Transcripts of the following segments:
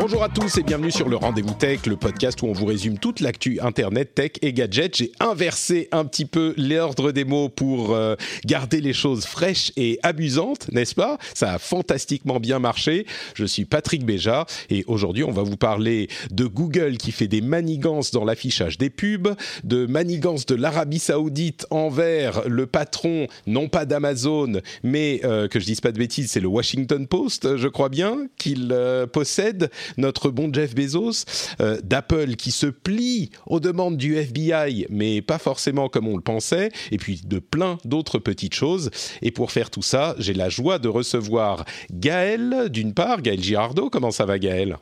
Bonjour à tous et bienvenue sur le Rendez-vous Tech, le podcast où on vous résume toute l'actu Internet, Tech et gadgets. J'ai inversé un petit peu l'ordre des mots pour euh, garder les choses fraîches et amusantes, n'est-ce pas? Ça a fantastiquement bien marché. Je suis Patrick Béja et aujourd'hui on va vous parler de Google qui fait des manigances dans l'affichage des pubs, de manigances de l'Arabie Saoudite envers le patron, non pas d'Amazon, mais euh, que je dise pas de bêtises, c'est le Washington Post, je crois bien, qu'il euh, possède notre bon Jeff Bezos, euh, d'Apple qui se plie aux demandes du FBI, mais pas forcément comme on le pensait, et puis de plein d'autres petites choses. Et pour faire tout ça, j'ai la joie de recevoir Gaël, d'une part, Gaël Girardot. Comment ça va Gaël?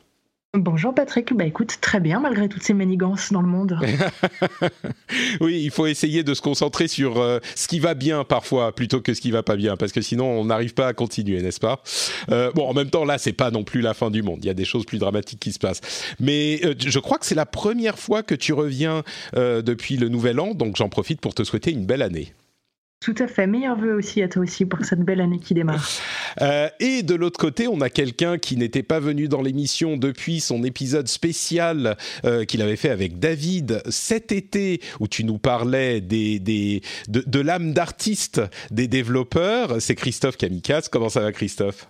Bonjour Patrick, bah écoute, très bien malgré toutes ces manigances dans le monde. oui, il faut essayer de se concentrer sur euh, ce qui va bien parfois plutôt que ce qui va pas bien, parce que sinon on n'arrive pas à continuer, n'est-ce pas? Euh, Bon, en même temps, là, c'est pas non plus la fin du monde. Il y a des choses plus dramatiques qui se passent. Mais euh, je crois que c'est la première fois que tu reviens depuis le Nouvel An, donc j'en profite pour te souhaiter une belle année. Tout à fait. Meilleurs vœux aussi à toi aussi pour cette belle année qui démarre. Euh, et de l'autre côté, on a quelqu'un qui n'était pas venu dans l'émission depuis son épisode spécial euh, qu'il avait fait avec David cet été, où tu nous parlais des, de, de l'âme d'artiste des développeurs. C'est Christophe Kamikaze. Comment ça va, Christophe?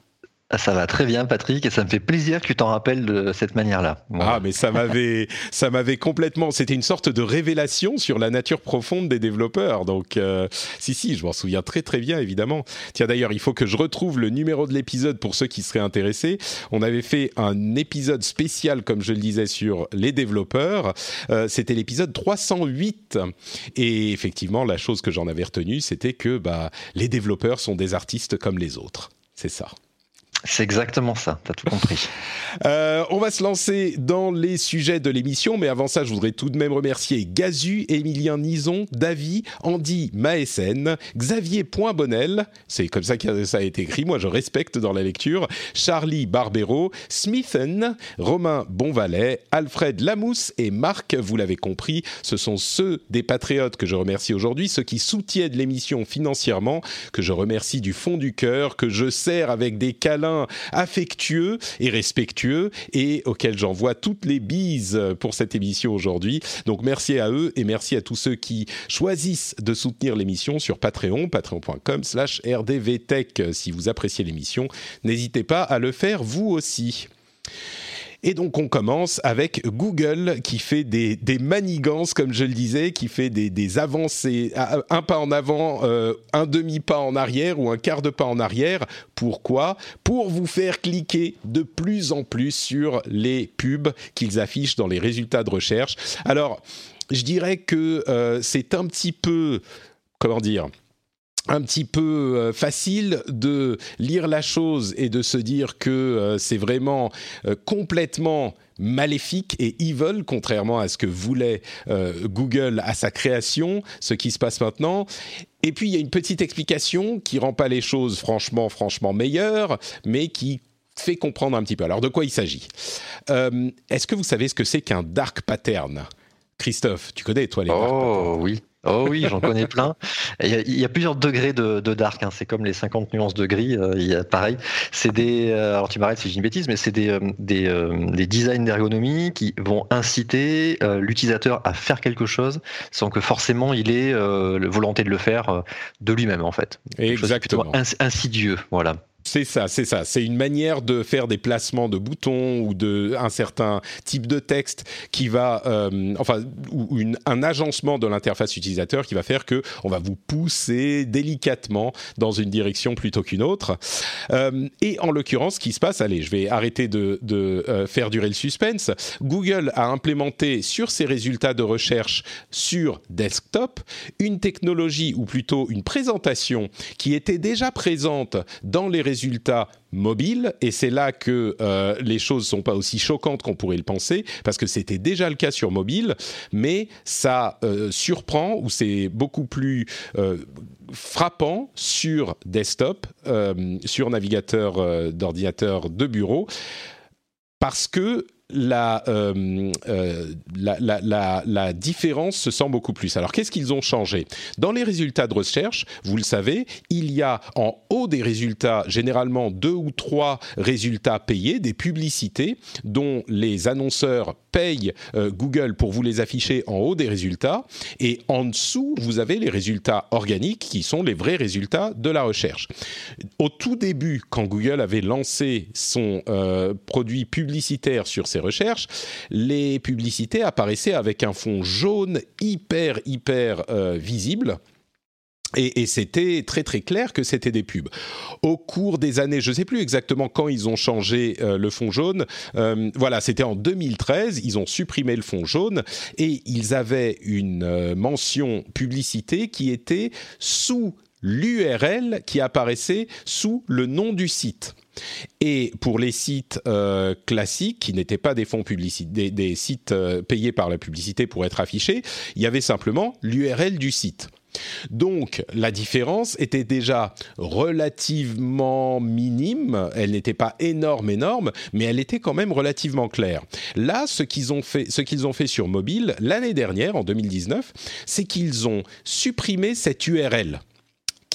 Ça va très bien, Patrick, et ça me fait plaisir que tu t'en rappelles de cette manière-là. Ah, mais ça m'avait, ça m'avait complètement. C'était une sorte de révélation sur la nature profonde des développeurs. Donc, euh, si, si, je m'en souviens très, très bien, évidemment. Tiens, d'ailleurs, il faut que je retrouve le numéro de l'épisode pour ceux qui seraient intéressés. On avait fait un épisode spécial, comme je le disais, sur les développeurs. Euh, c'était l'épisode 308. Et effectivement, la chose que j'en avais retenue, c'était que bah, les développeurs sont des artistes comme les autres. C'est ça. C'est exactement ça, tu as tout compris. Euh, on va se lancer dans les sujets de l'émission, mais avant ça, je voudrais tout de même remercier Gazu, Émilien Nison, Davy, Andy Maessen, Xavier Poinbonnel, c'est comme ça que ça a été écrit, moi je respecte dans la lecture, Charlie Barbero, Smithen, Romain Bonvalet, Alfred Lamousse et Marc, vous l'avez compris, ce sont ceux des patriotes que je remercie aujourd'hui, ceux qui soutiennent l'émission financièrement, que je remercie du fond du cœur, que je sers avec des câlins affectueux et respectueux et auquel j'envoie toutes les bises pour cette émission aujourd'hui. Donc merci à eux et merci à tous ceux qui choisissent de soutenir l'émission sur Patreon, patreon.com slash rdvtech. Si vous appréciez l'émission, n'hésitez pas à le faire vous aussi. Et donc on commence avec Google qui fait des, manigances, comme je le disais, qui fait des, avancées, un pas en avant, euh, un demi-pas en arrière ou un quart de pas en arrière. Pourquoi? Pour vous faire cliquer de plus en plus sur les pubs qu'ils affichent dans les résultats de recherche. Alors, je dirais que euh, c'est un petit peu, comment dire un petit peu euh, facile de lire la chose et de se dire que euh, c'est vraiment euh, complètement maléfique et evil, contrairement à ce que voulait Google à sa création, ce qui se passe maintenant. Et puis il y a une petite explication qui rend pas les choses franchement, franchement meilleures, mais qui fait comprendre un petit peu. Alors de quoi il s'agit? Est-ce que vous savez ce que c'est qu'un dark pattern? Christophe, tu connais toi les dark Oh oui. Oh oui, j'en connais plein. Il y, a, plusieurs degrés de, dark. Hein. C'est comme les 50 nuances de gris. Euh, il y a pareil. C'est des. Euh, alors tu m'arrêtes si je dis une bêtise, mais c'est des, euh, des, des, designs d'ergonomie qui vont inciter l'utilisateur à faire quelque chose sans que forcément il ait la volonté de le faire de lui-même en fait. Exactement. Insidieux, voilà. C'est ça, c'est ça. C'est une manière de faire des placements de boutons ou de un certain type de texte qui va, euh, enfin, ou un agencement de l'interface utilisateur qui va faire que on va vous pousser délicatement dans une direction plutôt qu'une autre. Euh, et en l'occurrence, ce qui se passe, allez, je vais arrêter de, de euh, faire durer le suspense. Google a implémenté sur ses résultats de recherche sur desktop une technologie ou plutôt une présentation qui était déjà présente dans les résultats mobiles, et c'est là que euh, les choses sont pas aussi choquantes qu'on pourrait le penser, parce que c'était déjà le cas sur mobile, mais ça euh, surprend, ou c'est beaucoup plus euh, frappant sur desktop, sur navigateur d'ordinateur de bureau, parce que euh, euh, la, la, la, la, différence se sent beaucoup plus. Alors qu'est-ce qu'ils ont changé? Dans les résultats de recherche, vous le savez, il y a en haut des résultats généralement deux ou trois résultats payés, des publicités dont les annonceurs payent euh, Google pour vous les afficher en haut des résultats. Et en dessous, vous avez les résultats organiques qui sont les vrais résultats de la recherche. Au tout début, quand Google avait lancé son produit publicitaire sur recherches, les publicités apparaissaient avec un fond jaune hyper, hyper euh, visible. Et, c'était très très clair que c'était des pubs. Au cours des années, je ne sais plus exactement quand ils ont changé euh, le fond jaune. Euh, voilà, c'était en 2013. Ils ont supprimé le fond jaune et ils avaient une mention publicité qui était sous l'URL qui apparaissait sous le nom du site. Et pour les sites euh, classiques, qui n'étaient pas des fonds des, sites euh, payés par la publicité pour être affichés, il y avait simplement l'URL du site. Donc la différence était déjà relativement minime, elle n'était pas énorme énorme, mais elle était quand même relativement claire. Là, ce qu'ils ont fait, ce qu'ils ont fait sur mobile l'année dernière, en 2019, c'est qu'ils ont supprimé cette URL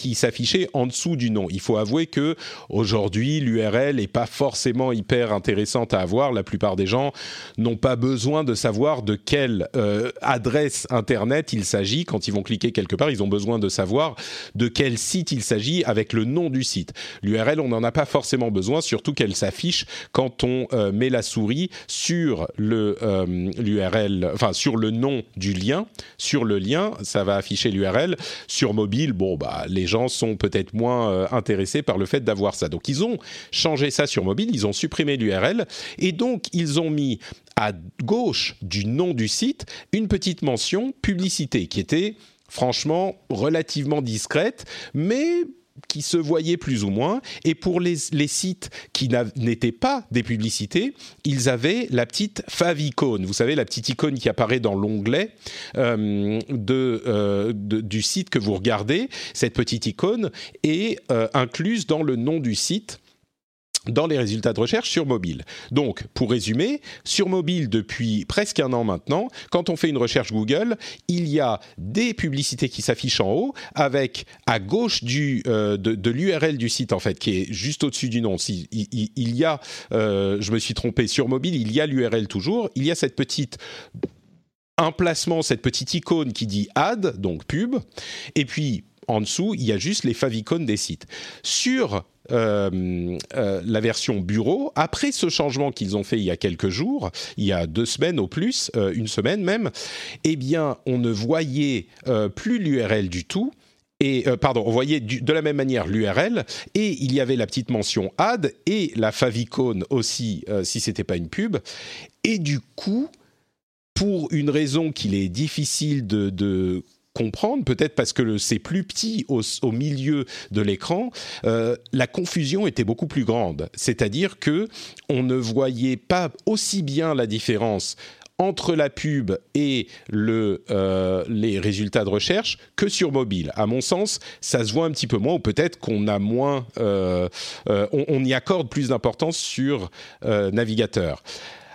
qui s'affichait en dessous du nom. Il faut avouer que aujourd'hui, l'URL n'est pas forcément hyper intéressante à avoir. La plupart des gens n'ont pas besoin de savoir de quelle euh, adresse internet il s'agit quand ils vont cliquer quelque part. Ils ont besoin de savoir de quel site il s'agit avec le nom du site. L'URL, on n'en a pas forcément besoin, surtout qu'elle s'affiche quand on euh, met la souris sur le euh, enfin sur le nom du lien. Sur le lien, ça va afficher l'URL. Sur mobile, bon bah les gens sont peut-être moins euh, intéressés par le fait d'avoir ça. Donc ils ont changé ça sur mobile, ils ont supprimé l'URL et donc ils ont mis à gauche du nom du site une petite mention publicité qui était franchement relativement discrète, mais qui se voyaient plus ou moins. Et pour les, sites qui n'étaient pas des publicités, ils avaient la petite favicon. Vous savez, la petite icône qui apparaît dans l'onglet euh, euh, de, du site que vous regardez. Cette petite icône est euh, incluse dans le nom du site dans les résultats de recherche sur mobile. Donc, pour résumer, sur mobile depuis presque un an maintenant, quand on fait une recherche Google, il y a des publicités qui s'affichent en haut, avec à gauche euh, de, l'URL du site en fait, qui est juste au-dessus du nom. Si, il, y a, euh, je me suis trompé, sur mobile, il y a l'URL toujours, il y a cette petite emplacement, cette petite icône qui dit ad, donc pub, et puis en dessous, il y a juste les favicons des sites. Sur euh, euh, la version bureau, après ce changement qu'ils ont fait il y a quelques jours, il y a deux semaines au plus, euh, une semaine même, eh bien, on ne voyait plus l'URL du tout. Et, pardon, on voyait de la même manière l'URL et il y avait la petite mention ad et la favicon aussi si c'était pas une pub. Et du coup, pour une raison qu'il est difficile de, de comprendre, peut-être parce que c'est plus petit au, milieu de l'écran, euh, la confusion était beaucoup plus grande. C'est-à-dire que on ne voyait pas aussi bien la différence entre la pub et euh, les résultats de recherche que sur mobile. À mon sens, ça se voit un petit peu moins, ou peut-être qu'on a moins, euh, on, y accorde plus d'importance sur navigateur.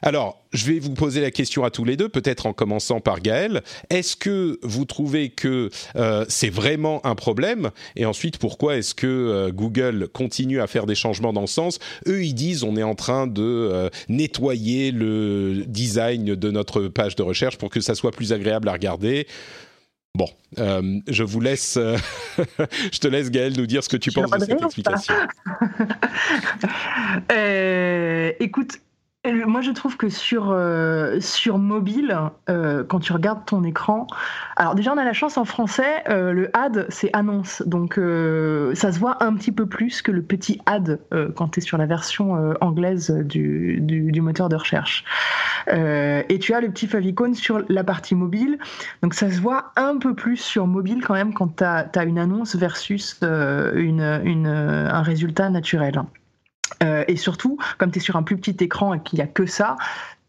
Alors, je vais vous poser la question à tous les deux, peut-être en commençant par Gaël. Est-ce que vous trouvez que euh, c'est vraiment un problème? Et ensuite, pourquoi est-ce que euh, Google continue à faire des changements dans ce sens? Eux, ils disent on est en train de euh, nettoyer le design de notre page de recherche pour que ça soit plus agréable à regarder. Bon, je vous laisse, je te laisse Gaël nous dire ce que tu penses de cette explication. écoute, moi, je trouve que sur, euh, sur mobile, euh, quand tu regardes ton écran, alors déjà, on a la chance en français, euh, le ad, c'est annonce. Donc, ça se voit un petit peu plus que le petit ad quand tu es sur la version anglaise du, du, moteur de recherche. et tu as le petit favicon sur la partie mobile. Donc, ça se voit un peu plus sur mobile quand même quand tu as, as, une annonce versus une, une, un résultat naturel. Euh, et surtout, comme tu es sur un plus petit écran et qu'il n'y a que ça,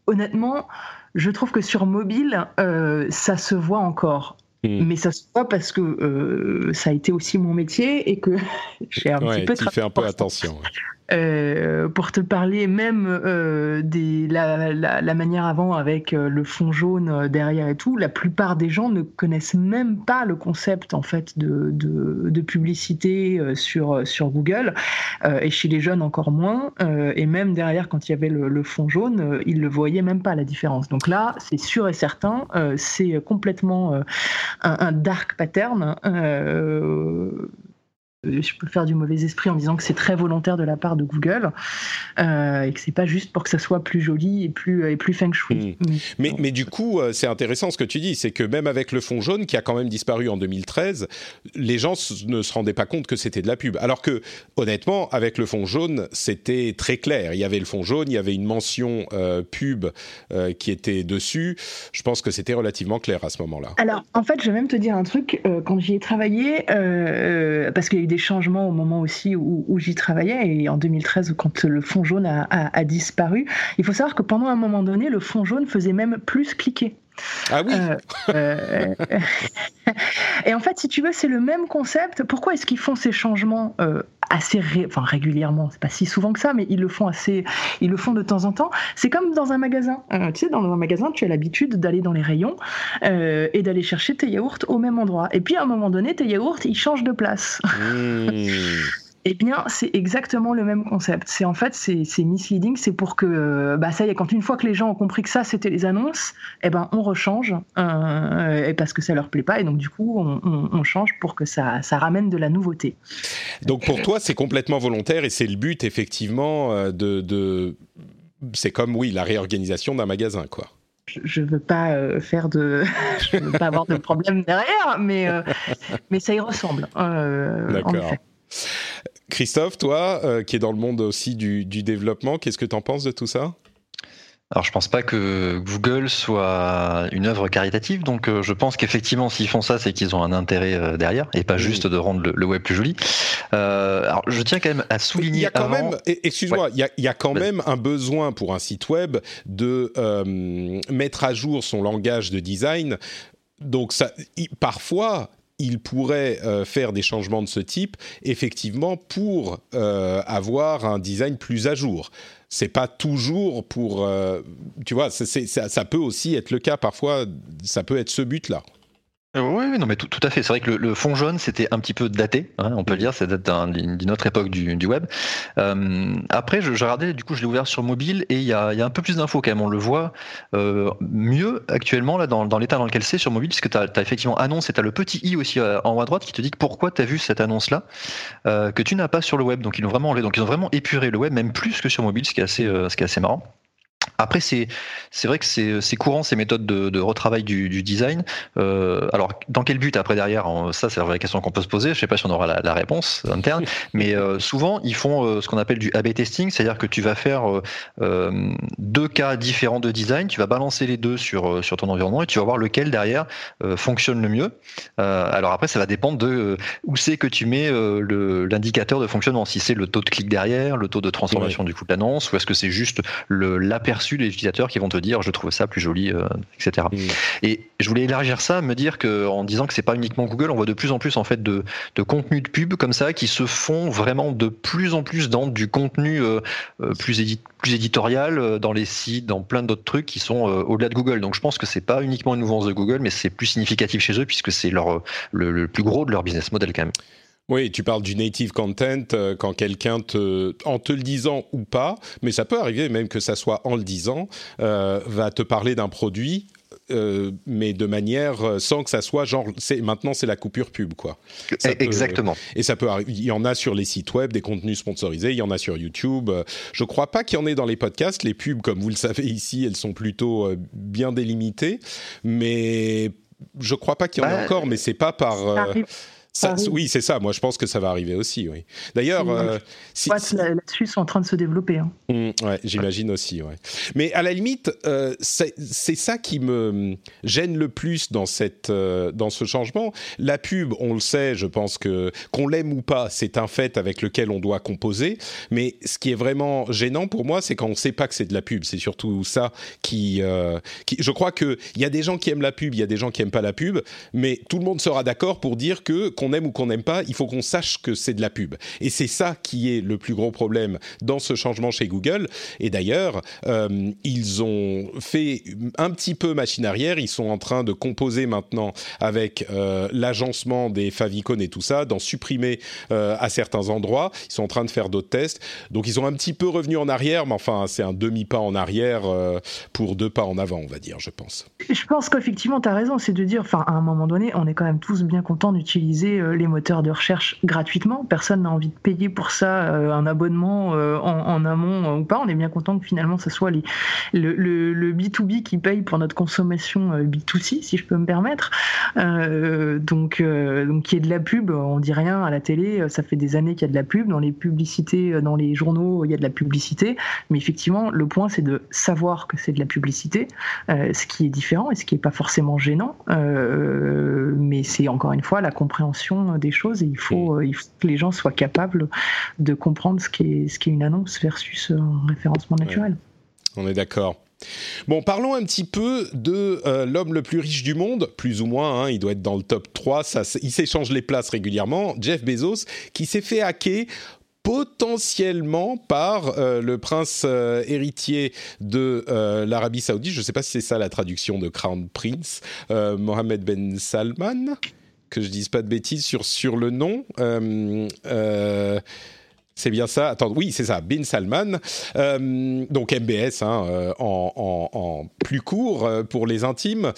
honnêtement, je trouve que sur mobile, euh, ça se voit encore. Hmm. Mais ça se voit parce que euh, ça a été aussi mon métier et que j'ai un petit peu. Tu fais un peu attention. Euh, pour te parler même euh, de la, manière avant avec euh, le fond jaune derrière et tout, la plupart des gens ne connaissent même pas le concept en fait de, de, publicité sur, sur Google et chez les jeunes encore moins. et même derrière, quand il y avait le, fond jaune, ils le voyaient même pas la différence. Donc là, c'est sûr et certain, c'est complètement un, un, dark pattern euh, je peux faire du mauvais esprit en disant que c'est très volontaire de la part de Google euh, et que c'est pas juste pour que ça soit plus joli et plus et plus feng shui. Hmm. Mais, mais du coup, euh, c'est intéressant ce que tu dis, c'est que même avec le fond jaune qui a quand même disparu en 2013, les gens ne se rendaient pas compte que c'était de la pub. Alors que honnêtement, avec le fond jaune, c'était très clair. Il y avait le fond jaune, il y avait une mention pub qui était dessus. Je pense que c'était relativement clair à ce moment-là. Alors en fait, je vais même te dire un truc. quand j'y ai travaillé, parce qu'il y a eu des changements au moment aussi où, j'y travaillais et en 2013 quand le fond jaune a, disparu. Il faut savoir que pendant un moment donné, le fond jaune faisait même plus cliquer. Ah oui. Euh, euh, et en fait, si tu veux, c'est le même concept. Pourquoi est-ce qu'ils font ces changements euh, assez, enfin régulièrement? C'est pas si souvent que ça, mais ils le font assez, ils le font de temps en temps. C'est comme dans un magasin. tu sais, dans un magasin, tu as l'habitude d'aller dans les rayons et d'aller chercher tes yaourts au même endroit. Et puis à un moment donné, tes yaourts, ils changent de place. Mmh. Eh bien, c'est exactement le même concept. C'est en fait, c'est misleading, c'est pour que, euh, bah ça y est, quand une fois que les gens ont compris que ça, c'était les annonces, eh ben, on rechange, euh, et parce que ça leur plaît pas, et donc du coup, on, change pour que ça, ça ramène de la nouveauté. Donc pour toi, c'est complètement volontaire, et c'est le but, effectivement, euh, de, de... c'est comme, oui, la réorganisation d'un magasin, quoi je veux pas faire de, je veux pas avoir de problème derrière, mais mais ça y ressemble. D'accord. Christophe, toi, euh, qui est dans le monde aussi du, développement, qu'est-ce que tu en penses de tout ça? Alors je pense pas que Google soit une œuvre caritative, donc euh, je pense qu'effectivement s'ils font ça, c'est qu'ils ont un intérêt euh, derrière et pas juste de rendre le, web plus joli. alors je tiens quand même à souligner. Il y a quand même, excuse-moi, il, y a, quand même un besoin pour un site web de mettre à jour son langage de design. Donc ça, parfois, il pourrait euh, faire des changements de ce type, effectivement, pour euh, avoir un design plus à jour. C'est pas toujours pour, euh, tu vois, ça, peut aussi être le cas parfois. Ça peut être ce but-là. Euh, oui, non, mais tout, à fait. C'est vrai que le, fond jaune, c'était un petit peu daté, hein, on peut le dire, c'est d'une autre époque du, web. Euh, après, je, regardais, du coup, je l'ai ouvert sur mobile et il y a, un peu plus d'infos quand même. On le voit euh, mieux actuellement là dans, l'état dans lequel c'est sur mobile, puisque tu as, effectivement annonce et tu as le petit i aussi en haut à droite qui te dit pourquoi tu as vu cette annonce-là que tu n'as pas sur le web. Donc ils l'ont vraiment enlevé. Donc ils ont vraiment épuré le web, même plus que sur mobile, ce qui est assez, ce qui est assez marrant. Après, c'est vrai que c'est courant ces méthodes de, de retravail du, du design. Euh, alors, dans quel but après derrière Ça, c'est la vraie question qu'on peut se poser. Je sais pas si on aura la, la réponse interne, mais euh, souvent ils font euh, ce qu'on appelle du A/B testing, c'est-à-dire que tu vas faire deux cas différents de design, tu vas balancer les deux sur sur ton environnement et tu vas voir lequel derrière fonctionne le mieux. alors après, ça va dépendre de où c'est que tu mets l'indicateur de fonctionnement. Si c'est le taux de clic derrière, le taux de transformation du coup de l'annonce, ou est-ce que c'est juste l'aperçu les utilisateurs qui vont te dire je trouve ça plus joli, euh, etc. Mm. Et je voulais élargir ça, me dire que en disant que c'est pas uniquement Google, on voit de plus en plus en fait de, de contenus de pub comme ça qui se font vraiment de plus en plus dans du contenu euh, euh, plus, plus éditorial dans les sites, dans plein d'autres trucs qui sont au-delà de Google. Donc je pense que c'est pas uniquement une mouvance de Google, mais c'est plus significatif chez eux puisque c'est leur le plus gros de leur business model quand même. Oui, tu parles du native content euh, quand quelqu'un te, en te le disant ou pas, mais ça peut arriver même que ça soit en le disant, euh, va te parler d'un produit mais de manière sans que ça soit genre, maintenant c'est la coupure pub, quoi. Exactement. et ça peut arriver. Il y en a sur les sites web des contenus sponsorisés, il y en a sur YouTube. Je crois pas qu'il y en ait dans les podcasts. Les pubs, comme vous le savez ici, elles sont plutôt bien délimitées, mais je crois pas qu'il y en ait bah, encore, mais c'est pas par. Oui, c'est ça. Moi, je pense que ça va arriver aussi. Oui. D'ailleurs, euh, si, là-dessus sont en train de se développer. Hein. Mmh, ouais, j'imagine aussi. Ouais. Mais à la limite, euh, c'est ça qui me gêne le plus dans cette euh, dans ce changement. La pub, on le sait. Je pense que qu'on l'aime ou pas, c'est un fait avec lequel on doit composer. Mais ce qui est vraiment gênant pour moi, c'est quand on ne sait pas que c'est de la pub. C'est surtout ça qui, qui. Je crois que il y a des gens qui aiment la pub, il y a des gens qui aiment pas la pub, mais tout le monde sera d'accord pour dire que qu'on aime ou qu'on n'aime pas, il faut qu'on sache que c'est de la pub. Et c'est ça qui est le plus gros problème dans ce changement chez Google. Et d'ailleurs, euh, ils ont fait un petit peu machine arrière. Ils sont en train de composer maintenant avec euh, l'agencement des favicon et tout ça, d'en supprimer euh, à certains endroits. Ils sont en train de faire d'autres tests. Donc ils ont un petit peu revenu en arrière, mais enfin c'est un demi-pas en arrière pour deux pas en avant, on va dire, je pense. Je pense qu'effectivement, tu as raison, c'est de dire, enfin à un moment donné, on est quand même tous bien contents d'utiliser euh, les moteurs de recherche gratuitement. Personne n'a envie de payer pour ça euh, un abonnement euh, en, amont ou pas. On est bien content que finalement ce soit le, B2B qui paye pour notre consommation B2C, si je peux me permettre. donc, donc, il y ait de la pub, on dit rien à la télé. Ça fait des années qu'il y a de la pub. Dans les publicités, dans les journaux, il y a de la publicité. Mais effectivement, le point, c'est de savoir que c'est de la publicité, ce qui est différent et ce qui n'est pas forcément gênant. mais c'est encore une fois la compréhension des choses. Et il faut, euh, il faut que les gens soient capables de comprendre ce qu'est ce qui est une annonce versus un référencement naturel. On est d'accord. Bon, parlons un petit peu de euh, l'homme le plus riche du monde, plus ou moins, hein, il doit être dans le top 3, ça, il s'échange les places régulièrement, Jeff Bezos, qui s'est fait hacker potentiellement par euh, le prince héritier de l'Arabie Saoudite. Je ne sais pas si c'est ça la traduction de Crown Prince, Mohamed Ben Salman? Que je dise pas de bêtises sur, sur le nom. Euh, euh, c'est bien ça. Attends, oui, c'est ça. Bin Salman, euh, donc MBS hein, en, plus court pour les intimes.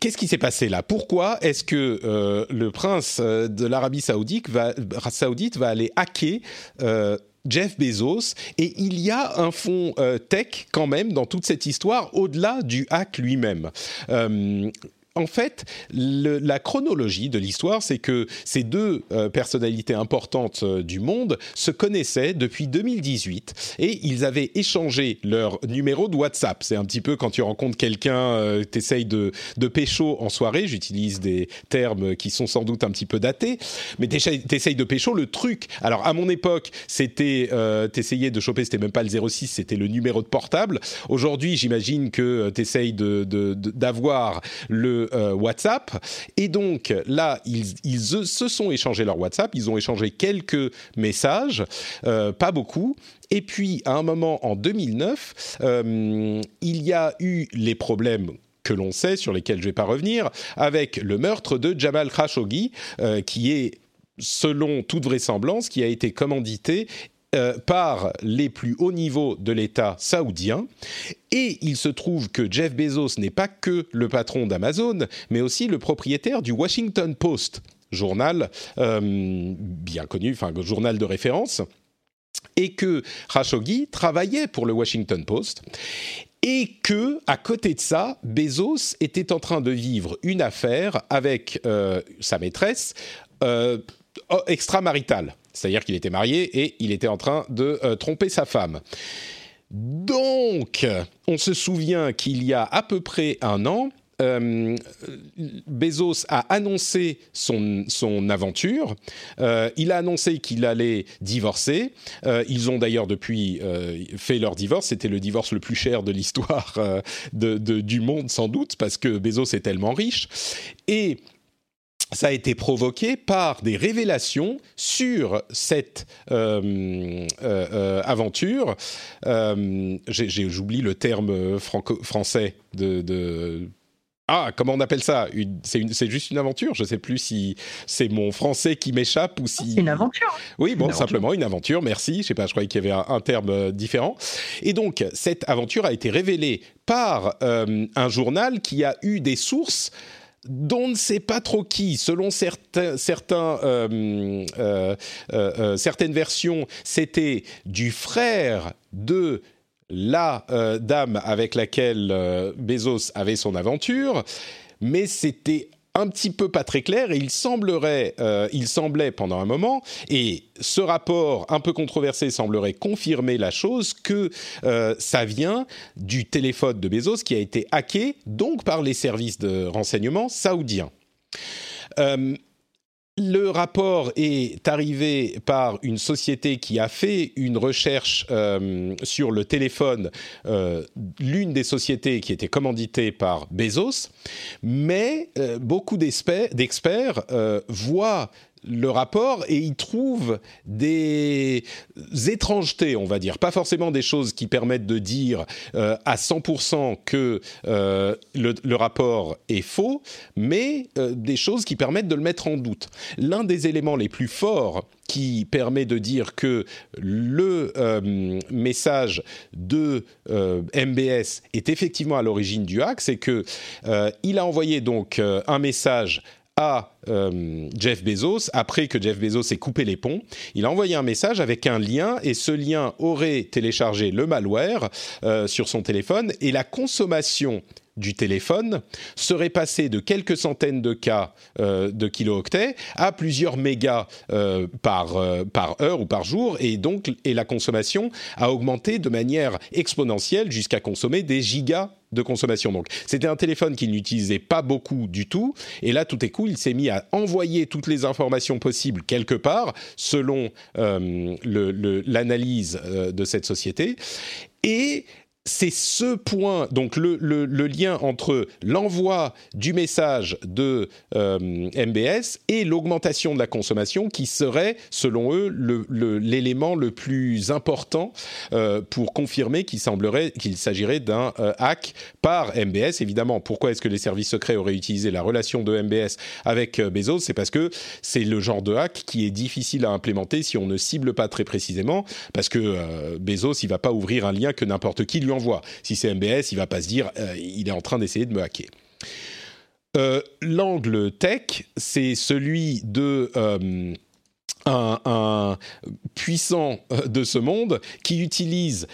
Qu'est-ce qui s'est passé là? Pourquoi est-ce que le prince de l'Arabie saoudite va aller hacker Jeff Bezos? Et il y a un fond tech quand même dans toute cette histoire au-delà du hack lui-même en fait, la chronologie de l'histoire, c'est que ces deux euh, personnalités importantes euh, du monde se connaissaient depuis 2018 et ils avaient échangé leur numéro de WhatsApp. C'est un petit peu quand tu rencontres quelqu'un, euh, t'essayes de, de pécho en soirée, j'utilise des termes qui sont sans doute un petit peu datés, mais t'essayes de pécho le truc. Alors à mon époque, c'était, t'essayais de choper, c'était même pas le 06, c'était le numéro de portable. Aujourd'hui, j'imagine que t'essayes de, d'avoir le euh, WhatsApp. Et donc là, ils, se sont échangés leur WhatsApp, ils ont échangé quelques messages, euh, pas beaucoup. Et puis, à un moment, en 2009, euh, il y a eu les problèmes que l'on sait, sur lesquels je ne vais pas revenir, avec le meurtre de Jamal Khashoggi, qui est selon toute vraisemblance, qui a été commandité euh, par les plus hauts niveaux de l'État saoudien. Et il se trouve que Jeff Bezos n'est pas que le patron d'Amazon, mais aussi le propriétaire du Washington Post, journal euh, bien connu, enfin journal de référence et que Khashoggi travaillait pour le Washington Post et que à côté de ça, Bezos était en train de vivre une affaire avec euh, sa maîtresse extramaritale. C'est-à-dire qu'il était marié et il était en train de euh, tromper sa femme. Donc, on se souvient qu'il y a à peu près un an, euh, Bezos a annoncé son, son aventure. Euh, il a annoncé qu'il allait divorcer. ils ont d'ailleurs depuis fait leur divorce. C'était le divorce le plus cher de l'histoire du monde, sans doute, parce que Bezos est tellement riche. Et ça a été provoqué par des révélations sur cette euh, euh, euh, aventure. J'oublie le terme français de, ah, comment on appelle ça? C'est juste une aventure? Je ne sais plus si c'est mon français qui m'échappe ou si. C'est une aventure. Oui, bon, simplement une aventure. Merci. Je ne sais pas. Je croyais qu'il y avait un, terme différent. Et donc, cette aventure a été révélée par euh, un journal qui a eu des sources dont on ne sait pas trop qui. Selon certains, certains, euh, certaines versions, c'était du frère de la euh, dame avec laquelle euh, Bezos avait son aventure, mais c'était un petit peu pas très clair et il semblerait, euh, il semblait pendant un moment, et ce rapport un peu controversé semblerait confirmer la chose que ça vient du téléphone de Bezos qui a été hacké donc par les services de renseignement saoudiens. Le rapport est arrivé par une société qui a fait une recherche euh, sur le téléphone, euh, l'une des sociétés qui était commanditée par Bezos, mais euh, beaucoup d'experts voient le rapport et il trouve des étrangetés, on va dire. Pas forcément des choses qui permettent de dire euh, à 100% que euh, le, rapport est faux, mais euh, des choses qui permettent de le mettre en doute. L'un des éléments les plus forts qui permet de dire que le message de MBS est effectivement à l'origine du hack, c'est que il a envoyé donc un message à euh, Jeff Bezos, après que Jeff Bezos ait coupé les ponts, il a envoyé un message avec un lien et ce lien aurait téléchargé le malware euh, sur son téléphone et la consommation du téléphone serait passée de quelques centaines de cas euh, de kilooctets à plusieurs mégas par, par heure ou par jour et donc et la consommation a augmenté de manière exponentielle jusqu'à consommer des gigas de consommation. Donc, c'était un téléphone qu'il n'utilisait pas beaucoup du tout. Et là, tout est coup, il s'est mis à envoyer toutes les informations possibles quelque part, selon euh, l'analyse euh, de cette société. Et c'est ce point, donc le, lien entre l'envoi du message de euh, MBS et l'augmentation de la consommation qui serait, selon eux, l'élément le, plus important euh, pour confirmer qu'il semblerait qu'il s'agirait d'un euh, hack par MBS. Évidemment, pourquoi est-ce que les services secrets auraient utilisé la relation de MBS avec Bezos? C'est parce que c'est le genre de hack qui est difficile à implémenter si on ne cible pas très précisément, parce que Bezos, il va pas ouvrir un lien que n'importe qui lui Si c'est MBS, il va pas se dire euh, il est en train d'essayer de me hacker. Euh, l'angle tech, c'est celui de euh, un, puissant de ce monde qui utilise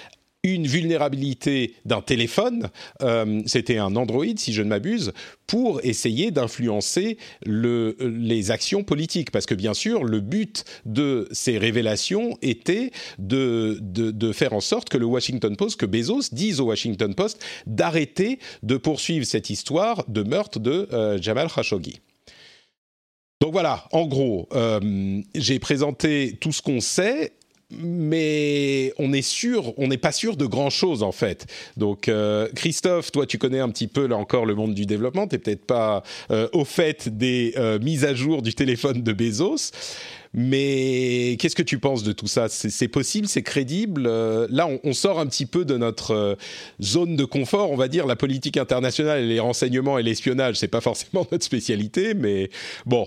une vulnérabilité d'un téléphone, euh, c'était un Android si je ne m'abuse, pour essayer d'influencer les actions politiques. Parce que bien sûr, le but de ces révélations était de, faire en sorte que le Washington Post, que Bezos dise au Washington Post d'arrêter de poursuivre cette histoire de meurtre de euh, Jamal Khashoggi. Donc voilà, en gros, euh, j'ai présenté tout ce qu'on sait mais on est sûr, on n'est pas sûr de grand chose en fait. Donc euh, Christophe, toi tu connais un petit peu là encore le monde du développement, tu n'es peut-être pas euh, au fait des euh, mises à jour du téléphone de Bezos. Mais qu'est-ce que tu penses de tout ça? C'est possible, c'est crédible? Là, on, sort un petit peu de notre zone de confort, on va dire. La politique internationale, et les renseignements et l'espionnage, c'est pas forcément notre spécialité, mais bon,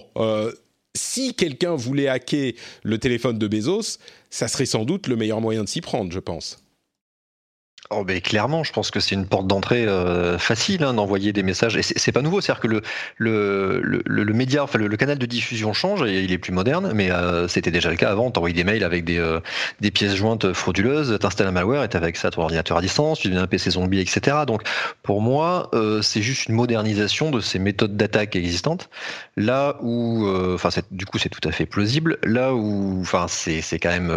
si quelqu'un voulait hacker le téléphone de Bezos, ça serait sans doute le meilleur moyen de s'y prendre, je pense. Oh ben clairement, je pense que c'est une porte d'entrée euh, facile hein, d'envoyer des messages. Et c'est pas nouveau, c'est-à-dire que le, le, le, média, enfin le, canal de diffusion change et il est plus moderne, mais euh, c'était déjà le cas avant. T'envoyais des mails avec des, euh, des pièces jointes frauduleuses, t'installes un malware et avec ça ton ordinateur à distance, tu deviens un PC zombie, etc. Donc pour moi, c'est juste une modernisation de ces méthodes d'attaque existantes. Là où, enfin du coup c'est tout à fait plausible. Là où, enfin c'est quand même,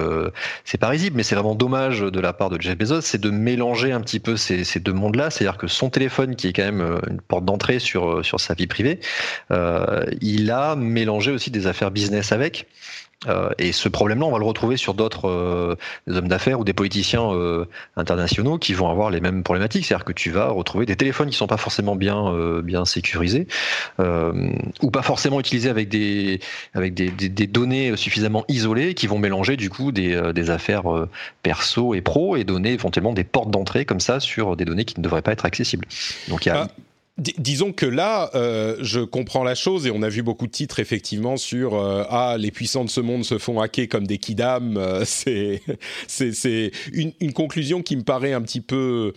c'est pas risible, mais c'est vraiment dommage de la part de Jeff Bezos, c'est de mélanger mélanger un petit peu ces, deux mondes-là, c'est-à-dire que son téléphone, qui est quand même euh, une porte d'entrée sur, euh, sur sa vie privée, euh, il a mélangé aussi des affaires business avec. Euh, et ce problème-là, on va le retrouver sur d'autres euh, hommes d'affaires ou des politiciens euh, internationaux qui vont avoir les mêmes problématiques. C'est-à-dire que tu vas retrouver des téléphones qui sont pas forcément bien bien sécurisés ou pas forcément utilisés avec des avec des, des, données suffisamment isolées qui vont mélanger du coup des, des affaires perso et pro et donner éventuellement des portes d'entrée comme ça sur des données qui ne devraient pas être accessibles. Donc il y a ah, disons que là, euh, je comprends la chose et on a vu beaucoup de titres effectivement sur euh, ah les puissants de ce monde se font hacker comme des kidam. Euh, c'est une, une, conclusion qui me paraît un petit peu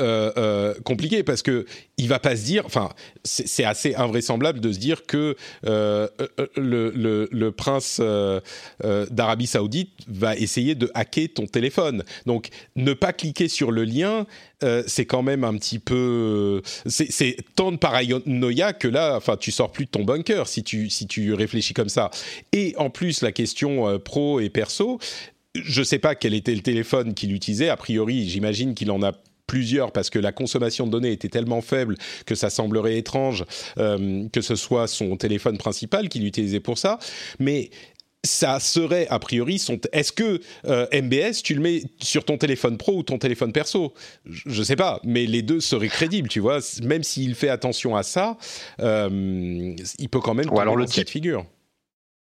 euh, euh, compliqué parce que il va pas se dire, enfin, c'est assez invraisemblable de se dire que euh, le, le, prince d'Arabie Saoudite va essayer de hacker ton téléphone. Donc, ne pas cliquer sur le lien, c'est quand même un petit peu, c'est tant de paranoïa que là, enfin, tu sors plus de ton bunker si tu si tu réfléchis comme ça. Et en plus, la question pro et perso. Je sais pas quel était le téléphone qu'il utilisait. A priori, j'imagine qu'il en a plusieurs parce que la consommation de données était tellement faible que ça semblerait étrange euh, que ce soit son téléphone principal qu'il utilisait pour ça. Mais ça serait a priori son. Est-ce que euh, MBS, tu le mets sur ton téléphone pro ou ton téléphone perso? Je ne sais pas, mais les deux seraient crédibles, tu vois. Même s'il fait attention à ça, euh, il peut quand même. Ou alors le de figure.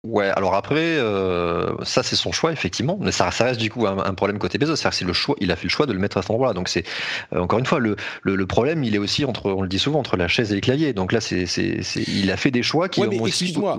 Ouais, alors après, euh, ça c'est son choix effectivement, mais ça, ça reste du coup un, problème côté Bezos, c'est-à-dire c'est le choix, il a fait le choix de le mettre à cet endroit-là. Donc c'est euh, encore une fois le, le, problème, il est aussi entre, on le dit souvent, entre la chaise et le clavier. Donc là, c'est, c'est, il a fait des choix qui ouais, mais Excuse-moi,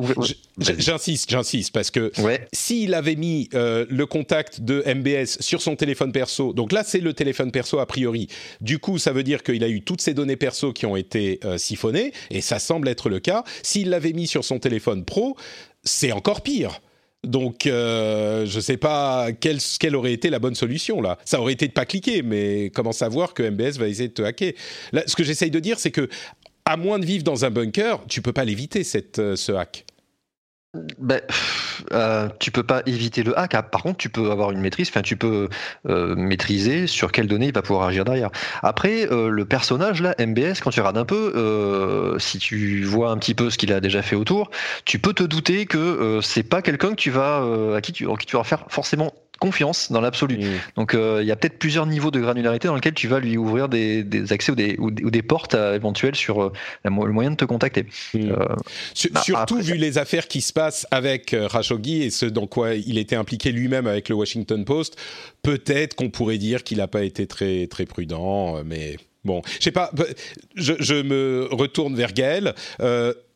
j'insiste, j'insiste parce que ouais. s'il avait mis euh, le contact de MBS sur son téléphone perso, donc là c'est le téléphone perso a priori. Du coup, ça veut dire qu'il a eu toutes ses données perso qui ont été siphonnées, et ça semble être le cas. S'il l'avait mis sur son téléphone pro c'est encore pire. Donc, euh, je ne sais pas quelle, aurait été la bonne solution là. Ça aurait été de pas cliquer, mais comment savoir que MBS va essayer de te hacker? Ce que j'essaye de dire, c'est que à moins de vivre dans un bunker, tu peux pas l'éviter cette, euh, ce hack ben, euh, tu peux pas éviter le hack. Ah, par contre, tu peux avoir une maîtrise. Enfin, tu peux euh, maîtriser sur quelles données il va pouvoir agir derrière. Après, euh, le personnage là, MBS, quand tu regardes un peu, si tu vois un petit peu ce qu'il a déjà fait autour, tu peux te douter que c'est pas quelqu'un que tu vas à qui tu, qui tu vas faire forcément confiance dans l'absolu. Mmh. Donc euh, il y a peut-être plusieurs niveaux de granularité dans lesquels tu vas lui ouvrir des, accès ou des, ou des, portes euh, éventuelles sur euh, le moyen de te contacter. Mmh. Bah, surtout vu les affaires qui se passent avec Khashoggi et ce dans quoi il était impliqué lui-même avec le Washington Post, peut-être qu'on pourrait dire qu'il n'a pas été très très prudent, mais bon, je sais pas. Je, je, me retourne vers Gaël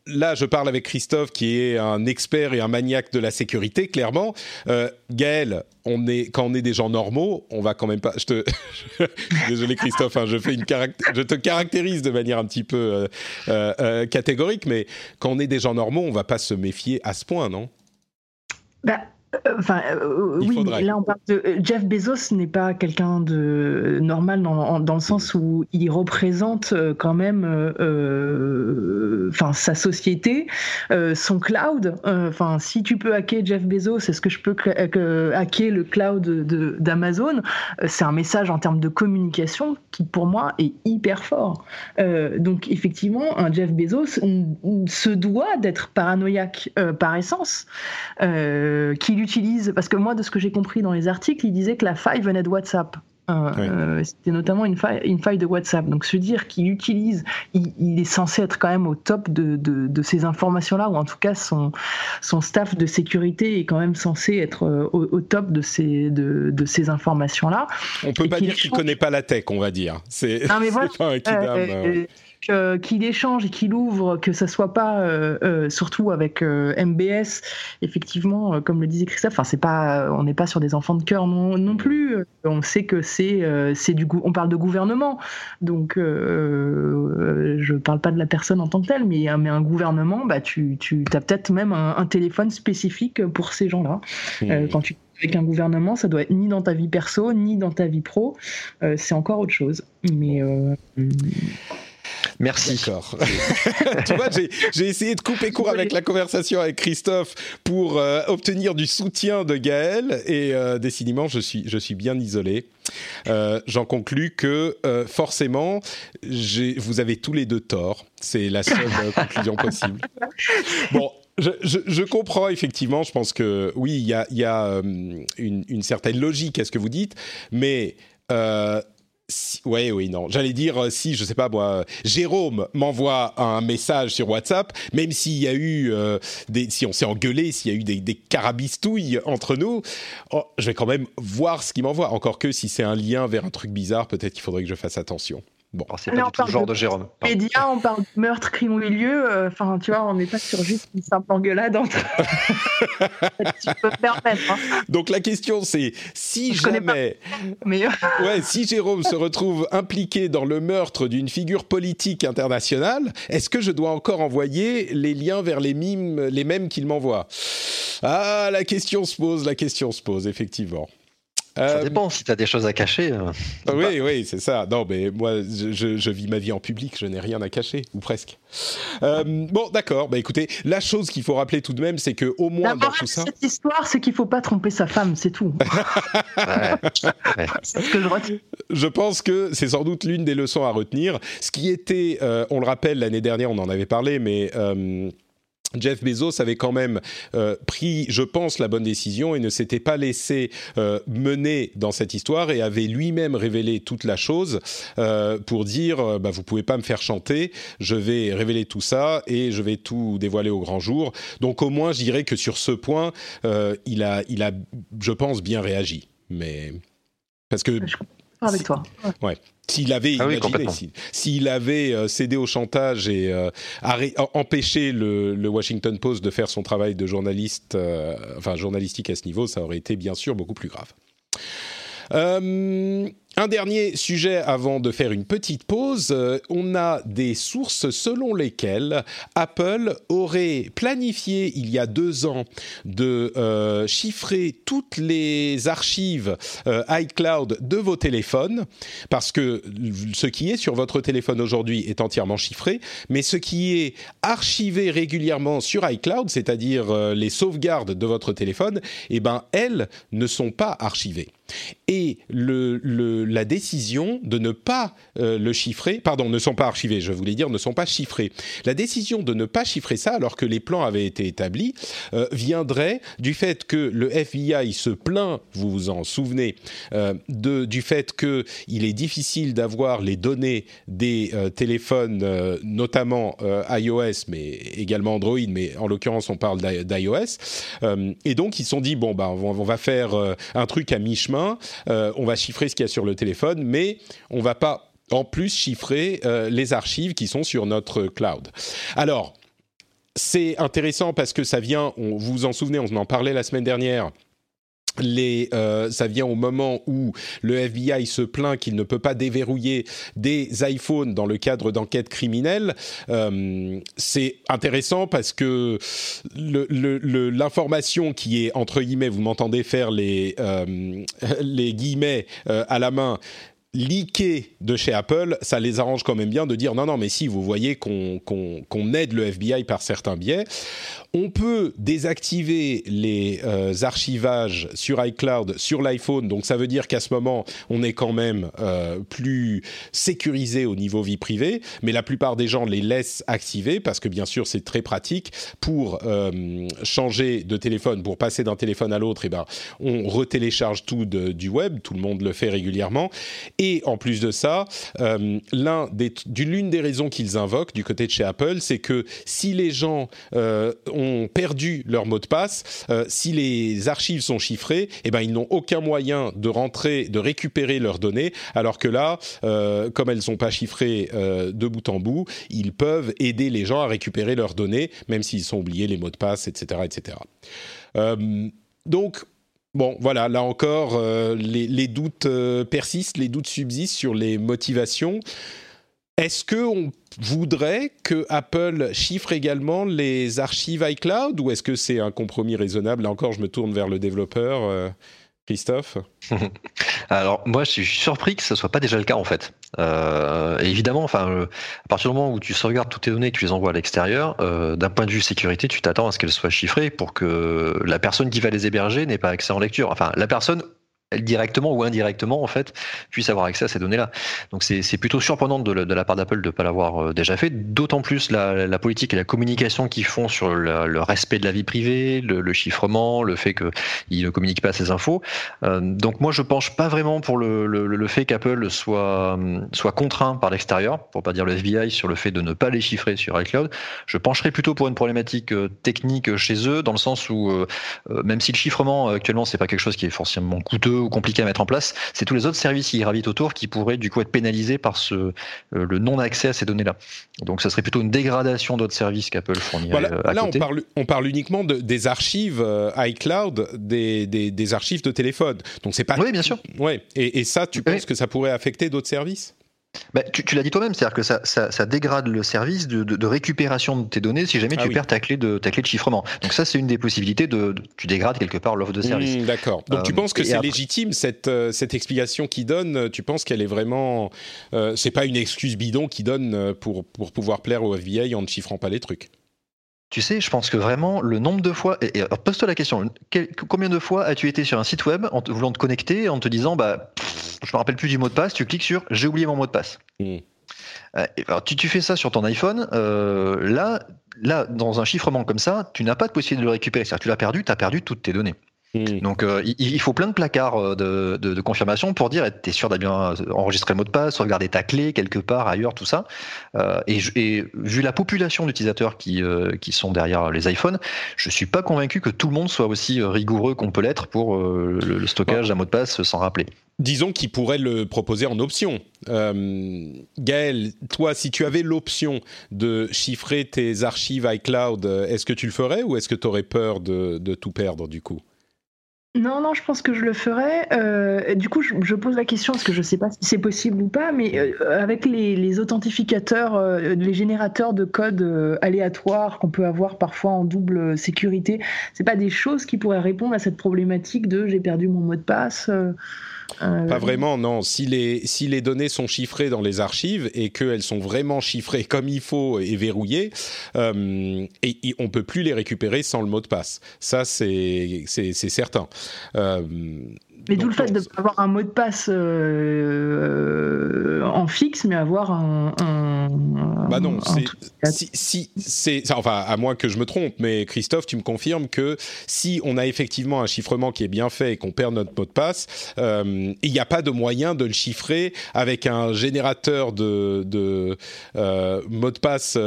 là, je parle avec Christophe, qui est un expert et un maniaque de la sécurité, clairement. Euh, Gaël, on est, quand on est des gens normaux, on va quand même pas. Je te, désolé Christophe, hein, je te caractérise de manière un petit peu euh, euh, euh, catégorique, mais quand on est des gens normaux, on va pas se méfier à ce point, non? Bah, enfin, euh, oui, là on parle de euh, Jeff Bezos n'est pas quelqu'un de normal dans, dans, le sens où il représente quand même, enfin, sa société, son cloud. Enfin, si tu peux hacker Jeff Bezos, est-ce que je peux hacker le cloud d'Amazon? C'est un message en termes de communication qui, pour moi, est hyper fort. donc, effectivement, un Jeff Bezos se doit d'être paranoïaque par essence, qu'il utilise, parce que moi, de ce que j'ai compris dans les articles, il disait que la faille venait de WhatsApp. Euh, euh, c'était notamment une faille, une faille de WhatsApp. Donc se dire qu'il utilise, il, est censé être quand même au top de, de, ces informations-là, ou en tout cas son, son staff de sécurité est quand même censé être euh, au, top de ces, de, de ces informations-là. On peut pas dire qu'il connaît pas la tech, on va dire. C'est pas un kidam, qu'il échange et qu'il ouvre, que ça soit pas euh, euh, surtout avec euh, MBS, effectivement, comme le disait Christophe, enfin c'est pas, on n'est pas sur des enfants de cœur non, non plus. On sait que c'est c'est du on parle de gouvernement, donc je parle pas de la personne en tant que telle, mais, mais un gouvernement, bah tu tu as peut-être même un, téléphone spécifique pour ces gens-là. Mmh. quand tu avec un gouvernement, ça doit être ni dans ta vie perso, ni dans ta vie pro. c'est encore autre chose. Mais Merci. D'accord. tu vois, j'ai essayé de couper court avec la conversation avec Christophe pour euh, obtenir du soutien de Gaël et euh, décidément, je suis, je suis bien isolé. Euh, J'en conclus que forcément, vous avez tous les deux tort. C'est la seule conclusion possible. Bon, je, je, je, comprends effectivement. Je pense que oui, il y a, y a une, une, certaine logique à ce que vous dites, mais oui, oui, non. J'allais dire euh, si, je sais pas moi, Jérôme m'envoie un message sur WhatsApp, même s'il y a eu euh, des, si on s'est engueulé, s'il y a eu des, des carabistouilles entre nous, oh, je vais quand même voir ce qu'il m'envoie. Encore que si c'est un lien vers un truc bizarre, peut-être qu'il faudrait que je fasse attention. Bon, c'est pas du tout le genre de, Jérôme. Média, on parle de meurtre, crime au milieu. Euh, enfin, tu vois, on n'est pas sur juste une simple engueulade entre. tu peux permettre. Hein. Donc la question, c'est si jamais, mais... ouais, si Jérôme se retrouve impliqué dans le meurtre d'une figure politique internationale, est-ce que je dois encore envoyer les liens vers les mimes, les mêmes qu'il m'envoie? Ah, la question se pose, la question se pose effectivement. Ça euh, dépend si tu as des choses à cacher. Euh, oui, oui, c'est ça. Non, mais moi, je, vis ma vie en public, je n'ai rien à cacher, ou presque. Euh, bon, d'accord. Bah écoutez, la chose qu'il faut rappeler tout de même, c'est que au moins dans tout ça. Cette histoire, c'est qu'il faut pas tromper sa femme, c'est tout. c'est ce que je retiens. Je pense que c'est sans doute l'une des leçons à retenir. Ce qui était, on le rappelle, l'année dernière, on en avait parlé, mais Jeff Bezos avait quand même euh, pris, je pense, la bonne décision et ne s'était pas laissé euh, mener dans cette histoire et avait lui-même révélé toute la chose euh, pour dire bah, vous pouvez pas me faire chanter, je vais révéler tout ça et je vais tout dévoiler au grand jour. Donc au moins, je dirais que sur ce point, il a, il a, je pense, bien réagi. Mais parce que avec toi. Ouais. S'il avait ah s'il avait euh, cédé au chantage et euh, empêché le, Washington Post de faire son travail de journaliste, euh, enfin journalistique à ce niveau, ça aurait été bien sûr beaucoup plus grave. Un dernier sujet avant de faire une petite pause. Euh, on a des sources selon lesquelles Apple aurait planifié il y a deux ans de euh, chiffrer toutes les archives euh, iCloud de vos téléphones, parce que ce qui est sur votre téléphone aujourd'hui est entièrement chiffré, mais ce qui est archivé régulièrement sur iCloud, c'est-à-dire les sauvegardes de votre téléphone, eh ben elles ne sont pas archivées. Et le, la décision de ne pas euh, le chiffrer, pardon, ne sont pas archivés, je voulais dire ne sont pas chiffrés. La décision de ne pas chiffrer ça, alors que les plans avaient été établis, euh, viendrait du fait que le FBI se plaint, vous vous en souvenez, euh, de, du fait qu'il est difficile d'avoir les données des téléphones, notamment iOS, mais également Android, mais en l'occurrence on parle d'iOS. et donc ils se sont dit, bon, bah, on va faire un truc à mi-chemin, on va chiffrer ce qu'il y a sur le téléphone mais on va pas en plus chiffrer euh, les archives qui sont sur notre cloud. Alors, c'est intéressant parce que ça vient, vous vous en souvenez, on en parlait la semaine dernière, les, euh, ça vient au moment où le FBI se plaint qu'il ne peut pas déverrouiller des iPhones dans le cadre d'enquêtes criminelles. Euh, c'est intéressant parce que l'information qui est entre guillemets, vous m'entendez faire les, les guillemets à la main, leaké de chez Apple, ça les arrange quand même bien de dire non, non, mais si vous voyez qu'on aide le FBI par certains biais, on peut désactiver les euh, archivages sur iCloud sur l'iPhone, donc ça veut dire qu'à ce moment, on est quand même euh, plus sécurisé au niveau vie privée, mais la plupart des gens les laissent activer parce que bien sûr c'est très pratique pour euh, changer de téléphone, pour passer d'un téléphone à l'autre, et eh ben on retélécharge tout du web, tout le monde le fait régulièrement, et en plus de ça, l'un l'une des raisons qu'ils invoquent du côté de chez Apple, c'est que si les gens ont perdu leur mot de passe, euh, si les archives sont chiffrées, eh ben ils n'ont aucun moyen de rentrer, de récupérer leurs données, alors que là, euh, comme elles sont pas chiffrées euh, de bout en bout, ils peuvent aider les gens à récupérer leurs données, même s'ils sont oubliés les mots de passe, etc., etc. donc Bon, voilà, là encore, les, doutes persistent, les doutes subsistent sur les motivations. Est-ce qu'on voudrait que Apple chiffre également les archives iCloud ou est-ce que c'est un compromis raisonnable? Là encore, je me tourne vers le développeur. Euh, Christophe Alors moi je suis surpris que ce soit pas déjà le cas en fait. Euh, évidemment, enfin euh, à partir du moment où tu sauvegardes toutes tes données, que tu les envoies à l'extérieur, d'un point de vue sécurité, tu t'attends à ce qu'elles soient chiffrées pour que la personne qui va les héberger n'ait pas accès en lecture. Enfin la personne directement ou indirectement en fait puisse avoir accès à ces données-là. Donc c'est plutôt surprenant de, la part d'Apple de ne pas l'avoir euh, déjà fait, d'autant plus la, politique et la communication qu'ils font sur le, respect de la vie privée, le, chiffrement, le fait qu'ils ne communiquent pas ces infos. Euh, donc moi je penche pas vraiment pour le, fait qu'Apple soit, contraint par l'extérieur, pour pas dire le FBI, sur le fait de ne pas les chiffrer sur iCloud. Je pencherais plutôt pour une problématique euh, technique chez eux, dans le sens où même si le chiffrement actuellement c'est pas quelque chose qui est forcément coûteux peu compliqué à mettre en place. C'est tous les autres services qui gravitent autour qui pourraient du coup être pénalisés par ce, le non-accès à ces données-là. Donc ça serait plutôt une dégradation d'autres services qu'Apple fournit. là, on parle, on parle uniquement de, des archives iCloud, des, des, archives de téléphone. Donc c'est pas. Oui, bien sûr. Ouais. Et, et ça, tu penses que ça pourrait affecter d'autres services? Bah, tu, l'as dit toi-même, c'est-à-dire que ça, ça, dégrade le service de, récupération de tes données si jamais ah tu perds ta clé, de, ta clé de chiffrement. Donc ça, c'est une des possibilités de, tu dégrades quelque part l'offre de service. Mmh, d'accord. Donc tu euh, penses que c'est légitime cette, euh, cette explication qu'il donne Tu penses qu'elle est vraiment, euh, c'est pas une excuse bidon qu'il donne pour pour pouvoir plaire au FBI en ne chiffrant pas les trucs? Tu sais, je pense que vraiment, le nombre de fois. Et, pose-toi la question combien de fois as-tu été sur un site web en voulant te connecter, en te disant, bah, je me rappelle plus du mot de passe, tu cliques sur j'ai oublié mon mot de passe. Euh, alors, tu, tu, fais ça sur ton iPhone, euh, là, là, dans un chiffrement comme ça, tu n'as pas de possibilité de le récupérer. C'est-à-dire que tu l'as perdu, tu as perdu toutes tes données. Hmm. Donc euh, il, faut plein de placards euh, de, confirmation pour dire tu es sûr d'avoir bien enregistré le mot de passe, regarder ta clé quelque part ailleurs, tout ça. Euh, et, vu la population d'utilisateurs qui, qui sont derrière les iPhones, je suis pas convaincu que tout le monde soit aussi rigoureux qu'on peut l'être pour le, stockage d'un mot de passe sans rappeler. Disons qu'il pourrait le proposer en option. Gaël, toi, si tu avais l'option de chiffrer tes archives iCloud, est-ce que tu le ferais ou est-ce que tu aurais peur de, de tout perdre du coup? Non, non, je pense que je le ferai. Euh, du coup, je, pose la question parce que je ne sais pas si c'est possible ou pas, mais euh, avec les, authentificateurs, euh, les générateurs de code aléatoires qu'on peut avoir parfois en double sécurité, c'est pas des choses qui pourraient répondre à cette problématique de j'ai perdu mon mot de passe. Euh, Pas vraiment, non. Si les, si les données sont chiffrées dans les archives et qu'elles sont vraiment chiffrées comme il faut et verrouillées, euh, et, on ne peut plus les récupérer sans le mot de passe. Ça, c'est certain. Euh, mais d'où le fait de pas avoir un mot de passe euh, en fixe, mais avoir un. bah non, si, si c'est enfin à moins que je me trompe, mais Christophe, tu me confirmes que si on a effectivement un chiffrement qui est bien fait et qu'on perd notre mot de passe, euh, il n'y a pas de moyen de le chiffrer avec un générateur de, de euh, mot de passe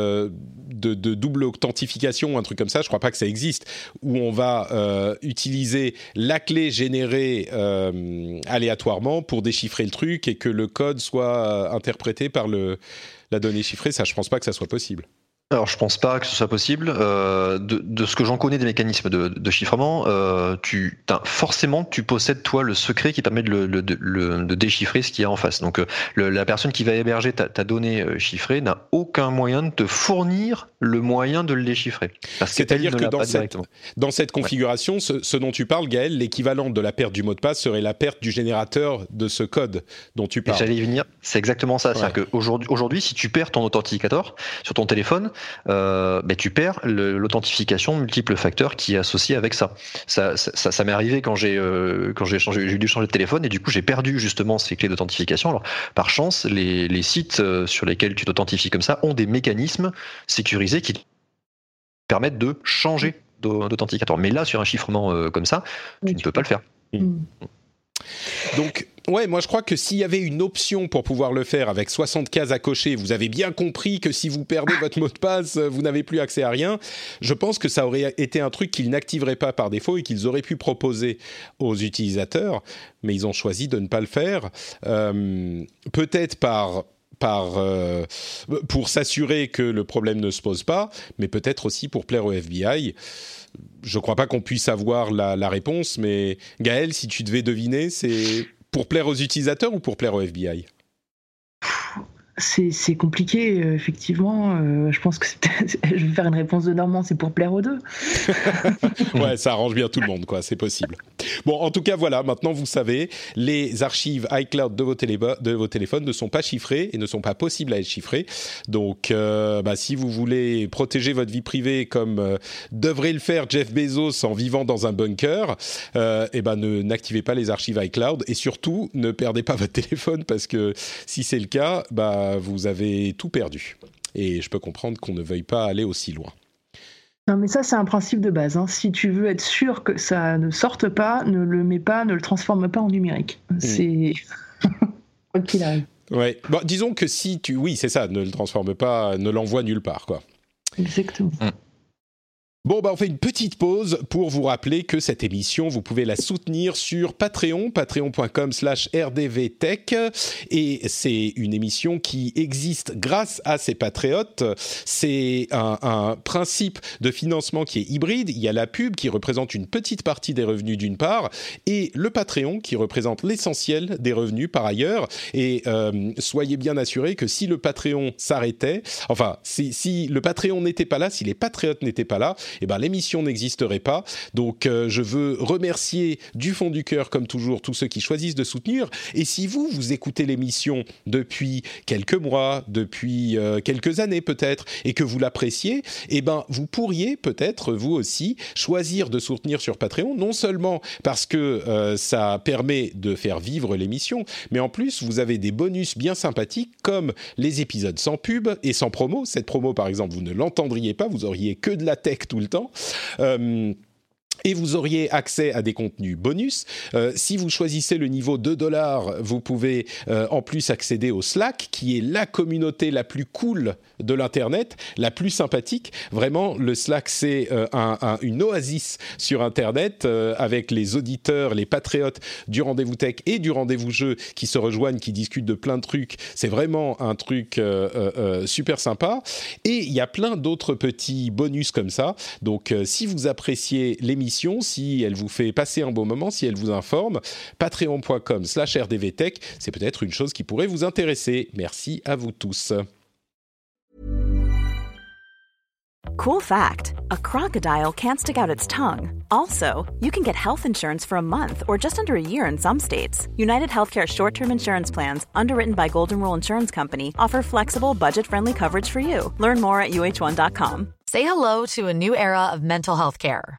de, double authentification un truc comme ça. Je crois pas que ça existe où on va utiliser la clé générée euh, aléatoirement pour déchiffrer le truc et que le code soit interprété par le, la donnée chiffrée. Ça, je pense pas que ça soit possible. Alors je pense pas que ce soit possible. Euh, de, ce que j'en connais des mécanismes de, chiffrement, euh, tu forcément tu possèdes toi le secret qui permet de, le, de déchiffrer ce qu'il y a en face. Donc euh, la personne qui va héberger ta, ta donnée chiffrée n'a aucun moyen de te fournir le moyen de le déchiffrer. C'est-à-dire que dans cette, dans cette configuration, ce, dont tu parles, Gaël, l'équivalent de la perte du mot de passe serait la perte du générateur de ce code dont tu parles. J'allais y venir. C'est exactement ça. C'est-à-dire qu'aujourd'hui, aujourd'hui, si tu perds ton authenticator sur ton téléphone, euh, ben, tu perds l'authentification multiple facteurs qui est associée avec ça. Ça, ça, ça, m'est arrivé quand j'ai euh, quand j'ai changé, j'ai dû changer de téléphone et du coup j'ai perdu justement ces clés d'authentification. Alors par chance, les, les sites euh, sur lesquels tu t'authentifies comme ça ont des mécanismes sécurisés qui permettent de changer d'authentificateur. Mais là, sur un chiffrement euh, comme ça, tu ne peux pas le faire. Donc, ouais, moi je crois que s'il y avait une option pour pouvoir le faire avec 60 cases à cocher, vous avez bien compris que si vous perdez votre mot de passe, vous n'avez plus accès à rien. Je pense que ça aurait été un truc qu'ils n'activeraient pas par défaut et qu'ils auraient pu proposer aux utilisateurs, mais ils ont choisi de ne pas le faire. Euh, peut-être par, euh, pour s'assurer que le problème ne se pose pas, mais peut-être aussi pour plaire au FBI je ne crois pas qu'on puisse avoir la, réponse, mais Gaël, si tu devais deviner, c'est pour plaire aux utilisateurs ou pour plaire au FBI c'est compliqué, euh, effectivement. Euh, je pense que je vais faire une réponse de Normand, c'est pour plaire aux deux. ouais, ça arrange bien tout le monde, quoi. C'est possible. Bon, en tout cas, voilà. Maintenant, vous savez, les archives iCloud de vos, téléphones ne sont pas chiffrées et ne sont pas possibles à être chiffrées. Donc, euh, bah, si vous voulez protéger votre vie privée comme devrait le faire Jeff Bezos en vivant dans un bunker, eh ben, n'activez pas les archives iCloud et surtout ne perdez pas votre téléphone parce que si c'est le cas, bah vous avez tout perdu. Et je peux comprendre qu'on ne veuille pas aller aussi loin. Non, mais ça, c'est un principe de base. Hein. Si tu veux être sûr que ça ne sorte pas, ne le mets pas, ne le transforme pas en numérique. Mm. C'est. Quoi qu'il arrive. Ouais. Bon, disons que si tu. Oui, c'est ça, ne le transforme pas, ne l'envoie nulle part, quoi. Exactement. Mm. Bon, bah, on fait une petite pause pour vous rappeler que cette émission, vous pouvez la soutenir sur Patreon, patreon.com slash rdvtech. Et c'est une émission qui existe grâce à ces patriotes. C'est un, principe de financement qui est hybride. Il y a la pub qui représente une petite partie des revenus d'une part et le Patreon qui représente l'essentiel des revenus par ailleurs. Et euh, soyez bien assurés que si le Patreon s'arrêtait, enfin, si le Patreon n'était pas là, si les patriotes n'étaient pas là, eh ben, l'émission n'existerait pas. Donc, euh, je veux remercier du fond du cœur, comme toujours, tous ceux qui choisissent de soutenir. Et si vous, vous écoutez l'émission depuis quelques mois, depuis euh, quelques années peut-être, et que vous l'appréciez, eh ben, vous pourriez peut-être, vous aussi, choisir de soutenir sur Patreon, non seulement parce que euh, ça permet de faire vivre l'émission, mais en plus, vous avez des bonus bien sympathiques, comme les épisodes sans pub et sans promo. Cette promo, par exemple, vous ne l'entendriez pas, vous auriez que de la tech tout le temps. Euh, et vous auriez accès à des contenus bonus. Euh, si vous choisissez le niveau 2 dollars, vous pouvez euh, en plus accéder au Slack, qui est la communauté la plus cool de l'Internet, la plus sympathique. Vraiment, le Slack, c'est euh, un, un, une oasis sur Internet avec les auditeurs, les patriotes du rendez-vous tech et du rendez-vous jeu qui se rejoignent, qui discutent de plein de trucs. C'est vraiment un truc super sympa. Et il y a plein d'autres petits bonus comme ça. Donc, si vous appréciez l'émission, si elle vous fait passer un bon moment, si elle vous informe, patreon.com slash rdvtech, c'est peut-être une chose qui pourrait vous intéresser. Merci à vous tous. Cool fact a crocodile can't stick out its tongue. Also, you can get health insurance for a month or just under a year in some states. United Healthcare short term insurance plans, underwritten by Golden Rule Insurance Company, offer flexible, budget friendly coverage for you. Learn more at uh1.com. Say hello to a new era of mental health care.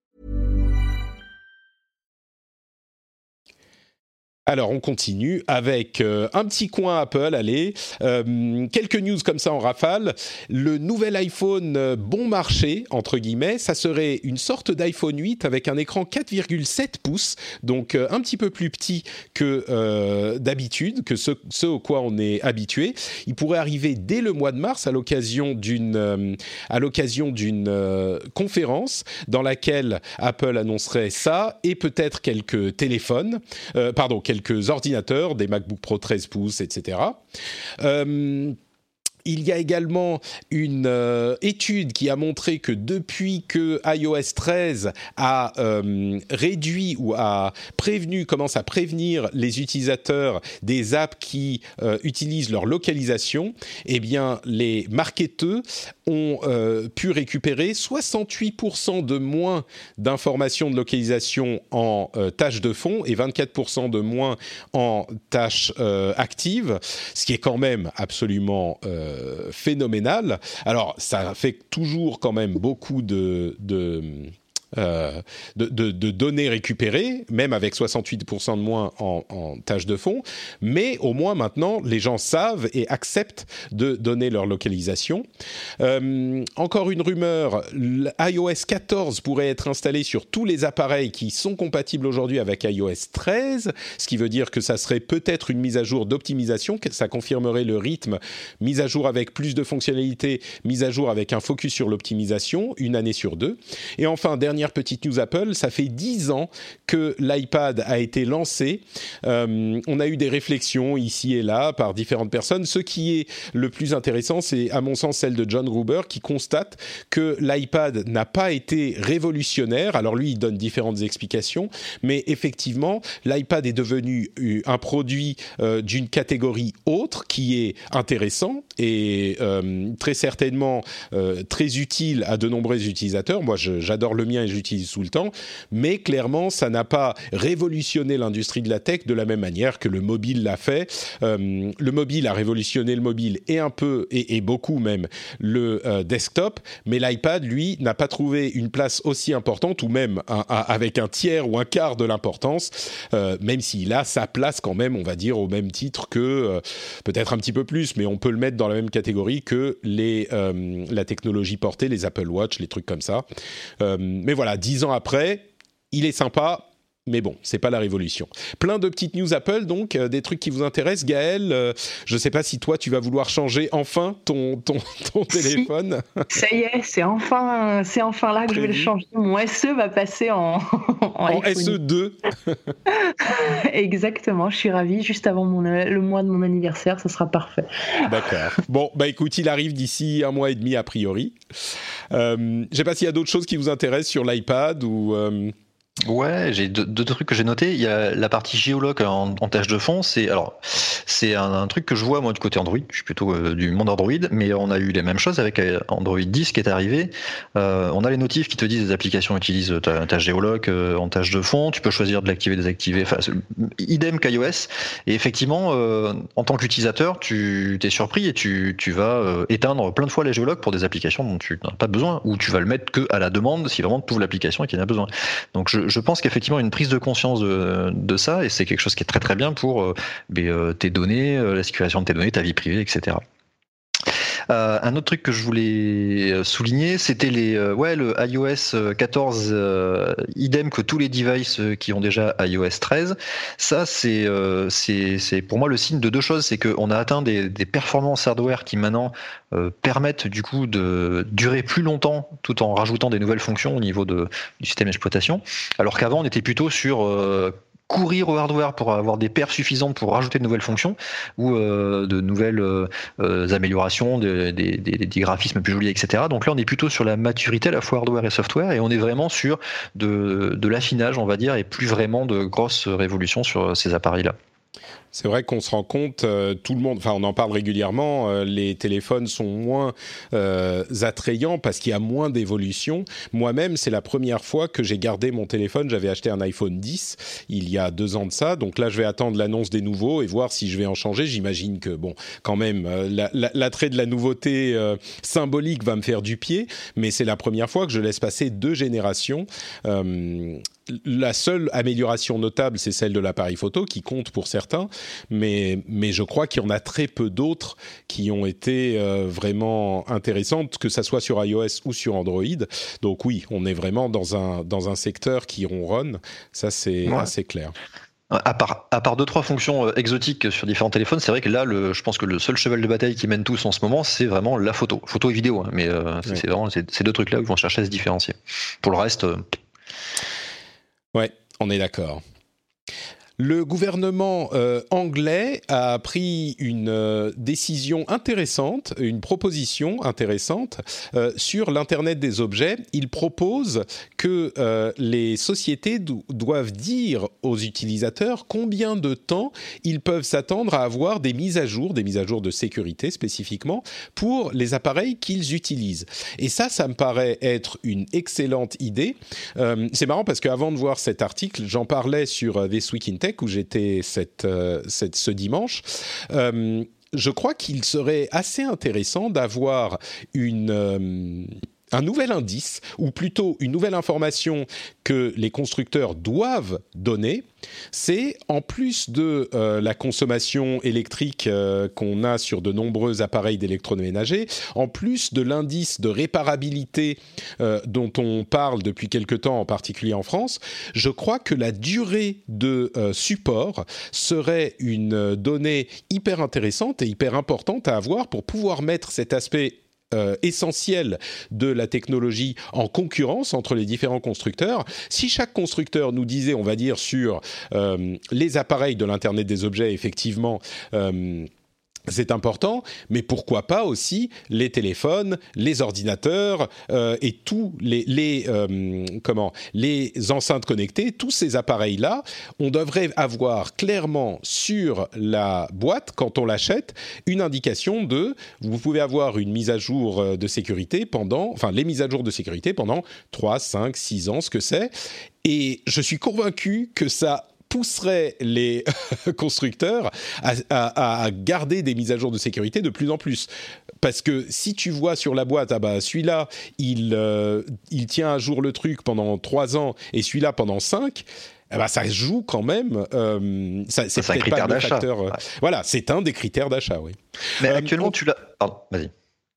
Alors on continue avec euh, un petit coin Apple, allez, euh, quelques news comme ça en rafale. Le nouvel iPhone euh, bon marché, entre guillemets, ça serait une sorte d'iPhone 8 avec un écran 4,7 pouces, donc un petit peu plus petit que d'habitude, que ce, ce au quoi on est habitué. Il pourrait arriver dès le mois de mars à l'occasion d'une à l'occasion d'une conférence dans laquelle Apple annoncerait ça et peut-être quelques téléphones, pardon, quelques ordinateurs, des MacBook Pro 13 pouces, etc. il y a également une euh, étude qui a montré que depuis que iOS 13 a euh, réduit ou a prévenu, commence à prévenir les utilisateurs des apps qui euh, utilisent leur localisation, eh bien les marketeurs ont pu récupérer 68% de moins d'informations de localisation en tâches de fond et 24% de moins en tâches actives, ce qui est quand même absolument phénoménal. Alors, ça fait toujours quand même beaucoup de, de euh, de, données récupérées, même avec 68% de moins en, en tâches de fond, mais au moins maintenant, les gens savent et acceptent de donner leur localisation. Euh, encore une rumeur, iOS 14 pourrait être installé sur tous les appareils qui sont compatibles aujourd'hui avec iOS 13, ce qui veut dire que ça serait peut-être une mise à jour d'optimisation, que ça confirmerait le rythme, mise à jour avec plus de fonctionnalités, mise à jour avec un focus sur l'optimisation, une année sur deux. Et enfin, dernier petite news Apple, ça fait 10 ans que l'iPad a été lancé. on a eu des réflexions ici et là par différentes personnes. Ce qui est le plus intéressant, c'est à mon sens celle de John Gruber qui constate que l'iPad n'a pas été révolutionnaire. Alors lui, il donne différentes explications, mais effectivement, l'iPad est devenu euh, un produit euh, d'une catégorie autre qui est intéressant et euh, très certainement très utile à de nombreux utilisateurs. Moi, j'adore le mien et j'utilise tout le temps, mais clairement, ça n'a pas révolutionné l'industrie de la tech de la même manière que le mobile l'a fait. le mobile a révolutionné le mobile et un peu et, beaucoup même le desktop, mais l'iPad, lui, n'a pas trouvé une place aussi importante ou même avec un tiers ou un quart de l'importance, euh, même s'il a sa place quand même, on va dire, au même titre que, euh, peut-être un petit peu plus, mais on peut le mettre dans la même catégorie que les, euh, la technologie portée, les Apple Watch, les trucs comme ça. mais voilà, dix ans après, il est sympa, mais bon, c'est pas la révolution. Plein de petites news Apple, donc euh, des trucs qui vous intéressent. Gaël, euh, je sais pas si toi tu vas vouloir changer enfin ton, ton, ton téléphone. Ça y est, c'est enfin, c'est enfin là que je vais le changer. Mon SE va passer en, en, SE2. Exactement, je suis ravie. Juste avant mon, le mois de mon anniversaire, ça sera parfait. D'accord. Bon, bah écoute, il arrive d'ici un mois et demi a priori. Euh, je sais pas s'il y a d'autres choses qui vous intéressent sur l'iPad ou. Ouais, j'ai deux, trucs que j'ai notés. Il y a la partie géologue en, tâche de fond. C'est alors c'est un, truc que je vois moi du côté Android. Je suis plutôt euh, du monde Android, mais on a eu les mêmes choses avec euh, Android 10 qui est arrivé. Euh, on a les notifs qui te disent des applications utilisent ta, ta géologue en tâche de fond. Tu peux choisir de l'activer, désactiver. Idem qu'iOS. Et effectivement, en tant qu'utilisateur, tu t'es surpris et tu, tu vas éteindre plein de fois les géologues pour des applications dont tu n'as pas besoin, ou tu vas le mettre que à la demande si vraiment tu ouvres l'application et qu'il en a besoin. Donc je, je pense qu'effectivement, une prise de conscience de, ça, et c'est quelque chose qui est très très bien pour euh, ben, euh, tes données, euh, la sécurisation de tes données, ta vie privée, etc. Euh, un autre truc que je voulais euh, souligner, c'était les euh, ouais le iOS 14 idem que tous les devices qui ont déjà iOS 13. Ça c'est c'est pour moi le signe de deux choses, c'est qu'on a atteint des, des, performances hardware qui maintenant permettent du coup de durer plus longtemps tout en rajoutant des nouvelles fonctions au niveau de, du système d'exploitation, alors qu'avant on était plutôt sur courir au hardware pour avoir des paires suffisantes pour rajouter de nouvelles fonctions ou euh, de nouvelles euh, euh, améliorations, des, des, graphismes plus jolis, etc. Donc là, on est plutôt sur la maturité à la fois hardware et software et on est vraiment sur de, de l'affinage, on va dire, et plus vraiment de grosses révolutions sur ces appareils-là. C'est vrai qu'on se rend compte, euh, tout le monde, enfin on en parle régulièrement, euh, les téléphones sont moins euh, attrayants parce qu'il y a moins d'évolution. Moi-même, c'est la première fois que j'ai gardé mon téléphone. J'avais acheté un iPhone 10 il y a deux ans de ça, donc là je vais attendre l'annonce des nouveaux et voir si je vais en changer. J'imagine que bon, quand même, l'attrait de la nouveauté symbolique va me faire du pied, mais c'est la première fois que je laisse passer deux générations la seule amélioration notable, c'est celle de l'appareil photo, qui compte pour certains, mais, mais je crois qu'il y en a très peu d'autres qui ont été euh, vraiment intéressantes, que ce soit sur iOS ou sur Android. Donc oui, on est vraiment dans un, dans un secteur qui ronronne, ça c'est assez clair. À part, à part deux trois fonctions euh, exotiques sur différents téléphones, c'est vrai que là, le, je pense que le seul cheval de bataille qui mène tous en ce moment, c'est vraiment la photo, photo et vidéo. Hein. mais euh, c'est vraiment ces deux trucs-là où ils vont chercher à se différencier. Pour le reste, Ouais, on est d'accord. Le gouvernement euh, anglais a pris une euh, décision intéressante, une proposition intéressante euh, sur l'Internet des objets. Il propose que les sociétés doivent dire aux utilisateurs combien de temps ils peuvent s'attendre à avoir des mises à jour, des mises à jour de sécurité spécifiquement, pour les appareils qu'ils utilisent. Et ça, ça me paraît être une excellente idée. C'est marrant parce qu'avant de voir cet article, j'en parlais sur This Week in Tech où j'étais euh, ce dimanche. Euh, je crois qu'il serait assez intéressant d'avoir une euh, un nouvel indice, ou plutôt une nouvelle information que les constructeurs doivent donner, c'est en plus de euh, la consommation électrique euh, qu'on a sur de nombreux appareils d'électroménager, en plus de l'indice de réparabilité euh, dont on parle depuis quelque temps, en particulier en France, je crois que la durée de support serait une donnée hyper intéressante et hyper importante à avoir pour pouvoir mettre cet aspect euh, essentielle de la technologie en concurrence entre les différents constructeurs. Si chaque constructeur nous disait, on va dire, sur euh, les appareils de l'Internet des objets, effectivement, euh, c'est important, mais pourquoi pas aussi les téléphones, les ordinateurs euh, et tous les, euh, comment les enceintes connectées, tous ces appareils-là, on devrait avoir clairement sur la boîte quand on l'achète une indication de vous pouvez avoir une mise à jour euh, de sécurité pendant, enfin les mises à jour de sécurité pendant 3, 5, 6 ans, ce que c'est. Et je suis convaincu que ça pousserait les constructeurs à, garder des mises à jour de sécurité de plus en plus. Parce que si tu vois sur la boîte, ah bah celui-là, il, euh, il tient à jour le truc pendant trois ans et celui-là pendant cinq, eh ben, ça joue quand même. Euh, ça, c'est pas le facteur. Euh, voilà, c'est un des critères d'achat, oui. Mais actuellement, tu l'as. Pardon, vas-y.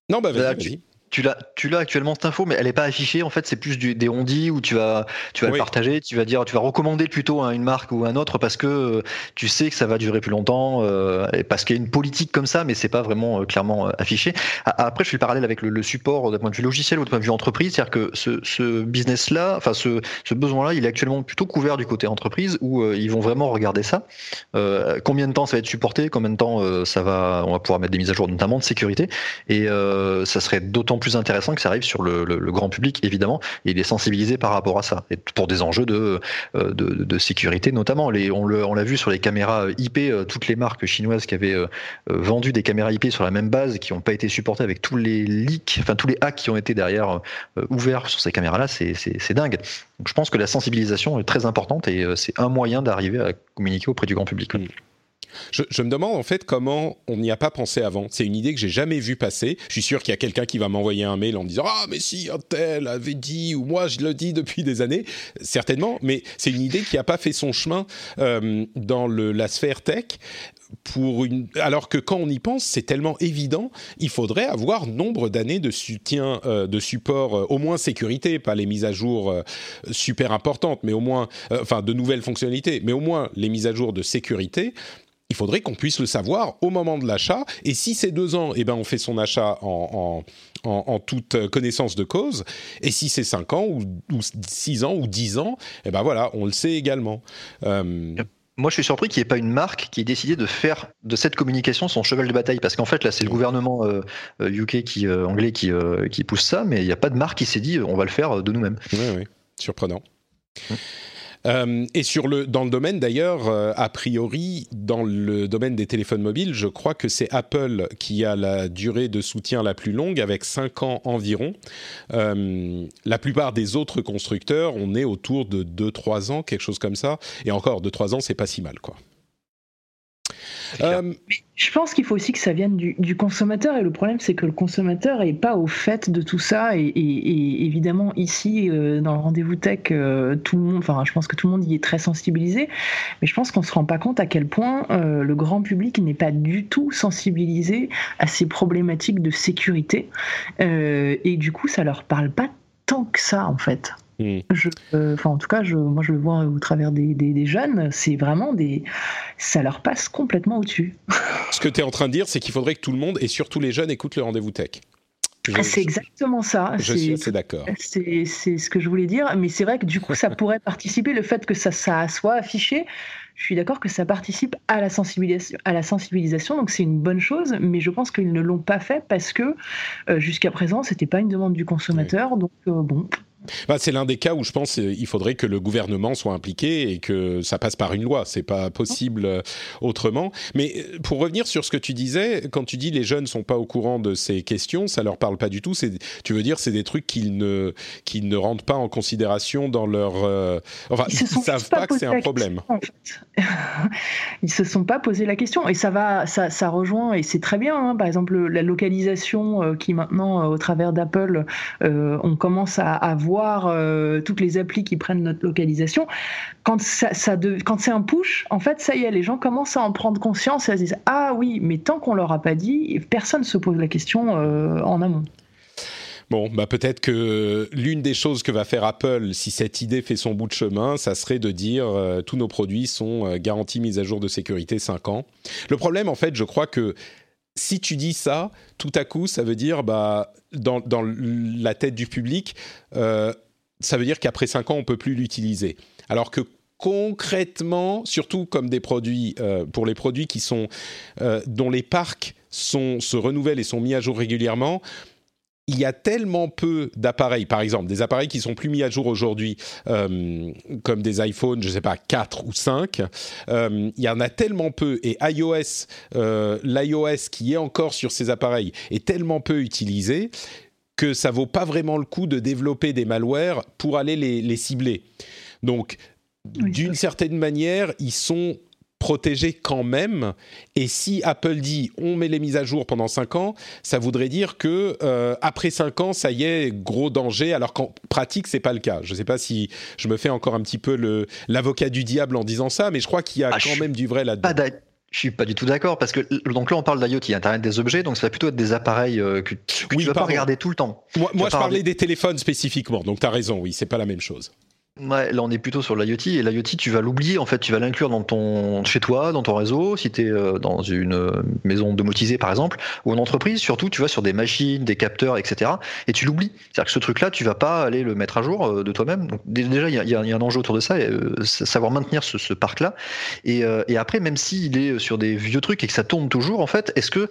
Non, bah vas-y. Vas-y tu l'as, tu l'as actuellement cette info, mais elle n'est pas affichée. En fait, c'est plus du, des ondits où tu vas, tu vas le partager, tu vas dire, tu vas recommander plutôt à une marque ou à un autre parce que euh, tu sais que ça va durer plus longtemps, euh, parce qu'il y a une politique comme ça, mais c'est pas vraiment euh, clairement affiché. Après, je fais le parallèle avec le, support d'un point de vue logiciel ou d'un point de vue entreprise, c'est-à-dire que ce, ce business-là, enfin ce, ce besoin-là, il est actuellement plutôt couvert du côté entreprise où ils vont vraiment regarder ça. combien de temps ça va être supporté, combien de temps ça va, on va pouvoir mettre des mises à jour, notamment de sécurité, et ça serait d'autant plus intéressant que ça arrive sur le, grand public, évidemment. Et il est sensibilisé par rapport à ça, et pour des enjeux de, euh, sécurité notamment. On l'a vu sur les caméras IP, euh, toutes les marques chinoises qui avaient euh, vendu des caméras IP sur la même base, qui n'ont pas été supportées avec tous les leaks, enfin tous les hacks qui ont été derrière ouverts sur ces caméras-là, c'est dingue. Je pense que la sensibilisation est très importante et c'est un moyen d'arriver à communiquer auprès du grand public. Je, me demande en fait comment on n'y a pas pensé avant. C'est une idée que j'ai jamais vue passer. Je suis sûr qu'il y a quelqu'un qui va m'envoyer un mail en me disant ah mais si un tel avait dit ou moi je le dis depuis des années. Certainement, mais c'est une idée qui n'a pas fait son chemin euh, dans la sphère tech. Pour une... Alors que quand on y pense, c'est tellement évident, il faudrait avoir nombre d'années de soutien, euh, de support, euh, au moins sécurité, pas les mises à jour super importantes, mais au moins, enfin de nouvelles fonctionnalités, mais au moins les mises à jour de sécurité il faudrait qu'on puisse le savoir au moment de l'achat. Et si c'est deux ans, eh ben on fait son achat en, en, toute connaissance de cause. Et si c'est cinq ans ou, six ans ou dix ans, eh ben voilà, on le sait également. Euh, moi, je suis surpris qu'il n'y ait pas une marque qui ait décidé de faire de cette communication son cheval de bataille, parce qu'en fait, là, c'est le gouvernement UK euh, qui euh, anglais qui, qui pousse ça, mais il n'y a pas de marque qui s'est dit on va le faire de nous-mêmes. Oui, oui, surprenant. Hum. Euh, et sur le, dans le domaine d'ailleurs, euh, a priori, dans le domaine des téléphones mobiles, je crois que c'est Apple qui a la durée de soutien la plus longue, avec 5 ans environ. Euh, la plupart des autres constructeurs, on est autour de 2-3 ans, quelque chose comme ça. Et encore, 2-3 ans, c'est pas si mal, quoi. Euh, je pense qu'il faut aussi que ça vienne du, consommateur et le problème c'est que le consommateur est pas au fait de tout ça et, évidemment ici euh, dans le rendez-vous tech euh, tout le monde, enfin je pense que tout le monde y est très sensibilisé, mais je pense qu'on se rend pas compte à quel point le grand public n'est pas du tout sensibilisé à ces problématiques de sécurité et du coup ça leur parle pas tant que ça en fait. Hmm. Je, euh, en tout cas, je, moi je le vois au travers des, des, jeunes, c'est vraiment des. Ça leur passe complètement au-dessus. Ce que tu es en train de dire, c'est qu'il faudrait que tout le monde, et surtout les jeunes, écoutent le rendez-vous tech. Ah, c'est exactement ça. Je suis assez d'accord. C'est ce que je voulais dire, mais c'est vrai que du coup, ça pourrait participer, le fait que ça, ça soit affiché, je suis d'accord que ça participe à la sensibilisation, à la sensibilisation donc c'est une bonne chose, mais je pense qu'ils ne l'ont pas fait parce que euh, jusqu'à présent, c'était pas une demande du consommateur, donc euh, bon, bah, c'est l'un des cas où je pense qu'il euh, faudrait que le gouvernement soit impliqué et que ça passe par une loi. C'est pas possible euh, autrement. Mais euh, pour revenir sur ce que tu disais, quand tu dis les jeunes sont pas au courant de ces questions, ça leur parle pas du tout. Tu veux dire, c'est des trucs qu'ils ne qu'ils ne rentrent pas en considération dans leur. enfin, ils, ne savent pas, que c'est un problème. en fait. ils se sont pas posé la question et ça va, ça, ça rejoint et c'est très bien. Hein. par exemple, la localisation qui maintenant, au travers d'Apple, on commence à, à voir euh, toutes les applis qui prennent notre localisation, quand, ça, quand c'est un push, en fait, ça y est, les gens commencent à en prendre conscience et à se dire Ah oui, mais tant qu'on leur a pas dit, personne ne se pose la question euh, en amont. Bon, bah peut-être que l'une des choses que va faire Apple, si cette idée fait son bout de chemin, ça serait de dire euh, tous nos produits sont garantis mise à jour de sécurité 5 ans. Le problème, en fait, je crois que si tu dis ça, tout à coup, ça veut dire, bah, dans, la tête du public, euh, ça veut dire qu'après 5 ans, on peut plus l'utiliser. Alors que concrètement, surtout comme des produits, euh, pour les produits qui sont, euh, dont les parcs se renouvellent et sont mis à jour régulièrement, il y a tellement peu d'appareils, par exemple, des appareils qui sont plus mis à jour aujourd'hui, euh, comme des iPhones, je ne sais pas, 4 ou 5, il y en a tellement peu, et iOS, l'iOS qui est encore sur ces appareils, est tellement peu utilisé que ça vaut pas vraiment le coup de développer des malwares pour aller les, les cibler. Donc, d'une certaine manière, ils sont protégés quand même. Et si Apple dit on met les mises à jour pendant 5 ans, ça voudrait dire que euh, après 5 ans, ça y est, gros danger, alors qu'en pratique, c'est pas le cas. Je ne sais pas si je me fais encore un petit peu l'avocat du diable en disant ça, mais je crois qu'il y a ah, quand même du vrai là-dedans. Je suis pas du tout d'accord parce que donc là on parle d'IoT, Internet des objets, donc ça va plutôt être des appareils euh, que, tu ne vas pas regarder tout le temps. Moi, moi je parlais des téléphones spécifiquement, donc tu as raison, oui, c'est pas la même chose. Ouais, là on est plutôt sur l'IoT et l'IoT tu vas l'oublier en fait, tu vas l'inclure dans ton chez toi, dans ton réseau, si tu es euh, dans une euh, maison domotisée par exemple ou une entreprise, surtout tu vas sur des machines, des capteurs, etc. Et tu l'oublies. C'est-à-dire que ce truc-là, tu vas pas aller le mettre à jour euh, de toi-même. Déjà il y a, un enjeu autour de ça, savoir maintenir ce, parc-là. Et, après même s'il est sur des vieux trucs et que ça tourne toujours en fait, est-ce que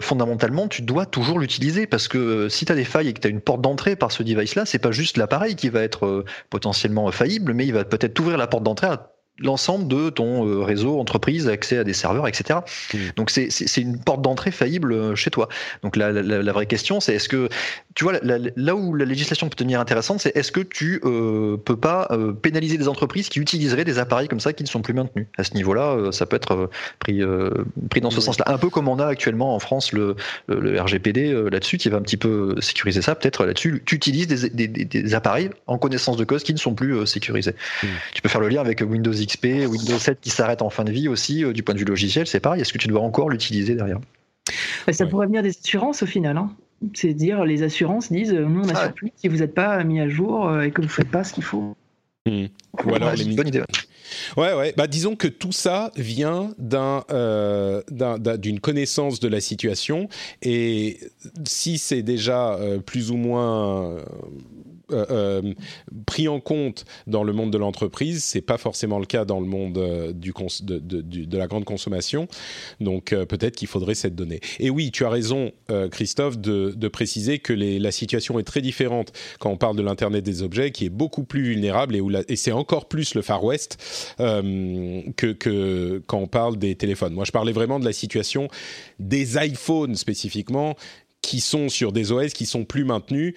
fondamentalement tu dois toujours l'utiliser? Parce que si tu as des failles et que tu as une porte d'entrée par ce device-là, c'est pas juste l'appareil qui va être potentiellement faillible, mais il va peut-être t'ouvrir la porte d'entrée à l'ensemble de ton euh, réseau entreprise, accès à des serveurs, etc. Mmh. Donc c'est une porte d'entrée faillible euh, chez toi. Donc la, la, vraie question, c'est est-ce que, tu vois, là où la législation peut devenir intéressante, c'est est-ce que tu euh, peux pas euh, pénaliser des entreprises qui utiliseraient des appareils comme ça qui ne sont plus maintenus? À ce niveau-là, ça peut être pris, pris dans ce sens-là. Un peu comme on a actuellement en France le, le RGPD là-dessus, qui va un petit peu sécuriser ça. Peut-être là-dessus, tu utilises des, des, des, appareils en connaissance de cause qui ne sont plus sécurisés. Mmh. Tu peux faire le lien avec Windows XP, Windows 7 qui s'arrête en fin de vie aussi, euh, du point de vue logiciel, c'est pareil. Est-ce que tu dois encore l'utiliser derrière? Bah, Ça pourrait venir des assurances au final. Hein. C'est dire les assurances disent euh, nous on n'assure plus si vous n'êtes pas mis à jour euh, et que vous ne faites pas ce qu'il faut. Mmh. Ou alors les bonne idée. Ouais, ouais. Bah, disons que tout ça vient d'un, d'une connaissance de la situation. Et si c'est déjà plus ou moins euh, euh, pris en compte dans le monde de l'entreprise. C'est pas forcément le cas dans le monde euh, de, la grande consommation. Donc peut-être qu'il faudrait cette donnée. Et oui, tu as raison, Christophe, de, préciser que la situation est très différente quand on parle de l'internet des objets, qui est beaucoup plus vulnérable et c'est encore plus le Far West que, que quand on parle des téléphones. Moi, je parlais vraiment de la situation des iPhones spécifiquement qui sont sur des OS qui sont plus maintenus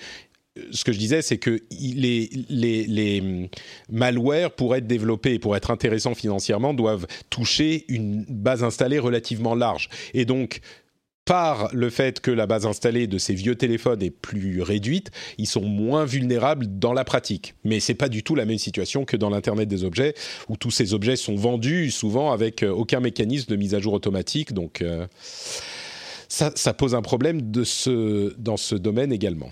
ce que je disais, c'est que les, hum, malwares, pour être développés et pour être intéressants financièrement, doivent toucher une base installée relativement large. Et donc, par le fait que la base installée de ces vieux téléphones est plus réduite, ils sont moins vulnérables dans la pratique. Mais c'est pas du tout la même situation que dans l'internet des objets où tous ces objets sont vendus souvent avec euh, aucun mécanisme de mise à jour automatique. Donc euh, ça, pose un problème dans ce domaine également.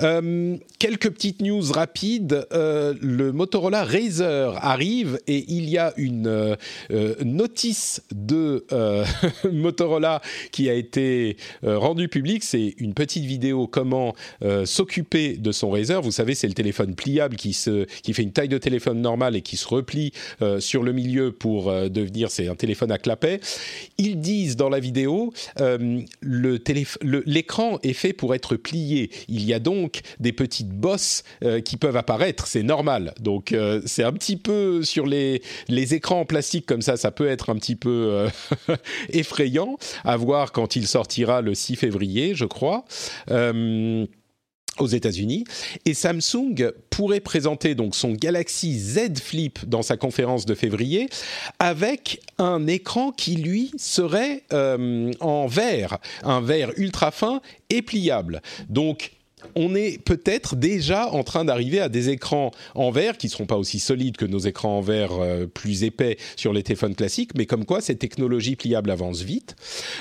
Euh, quelques petites news rapides. Euh, le Motorola Razer arrive et il y a une euh, notice de Motorola qui a été rendue publique. C'est une petite vidéo comment s'occuper de son Razer. Vous savez, c'est le téléphone pliable qui, se, qui fait une taille de téléphone normale et qui se replie sur le milieu pour devenir, c'est un téléphone à clapet. Ils disent dans la vidéo, l'écran est fait pour être plié. Il y a donc des petites bosses euh, qui peuvent apparaître, c'est normal. Donc euh, c'est un petit peu sur les, les écrans en plastique comme ça, ça peut être un petit peu euh, effrayant à voir quand il sortira le 6 février, je crois aux États-Unis. Et Samsung pourrait présenter donc son Galaxy Z Flip dans sa conférence de février avec un écran qui lui serait en verre, un verre ultra fin et pliable. Donc on est peut-être déjà en train d'arriver à des écrans en verre qui ne seront pas aussi solides que nos écrans en verre euh, plus épais sur les téléphones classiques, mais comme quoi ces technologies pliables avancent vite.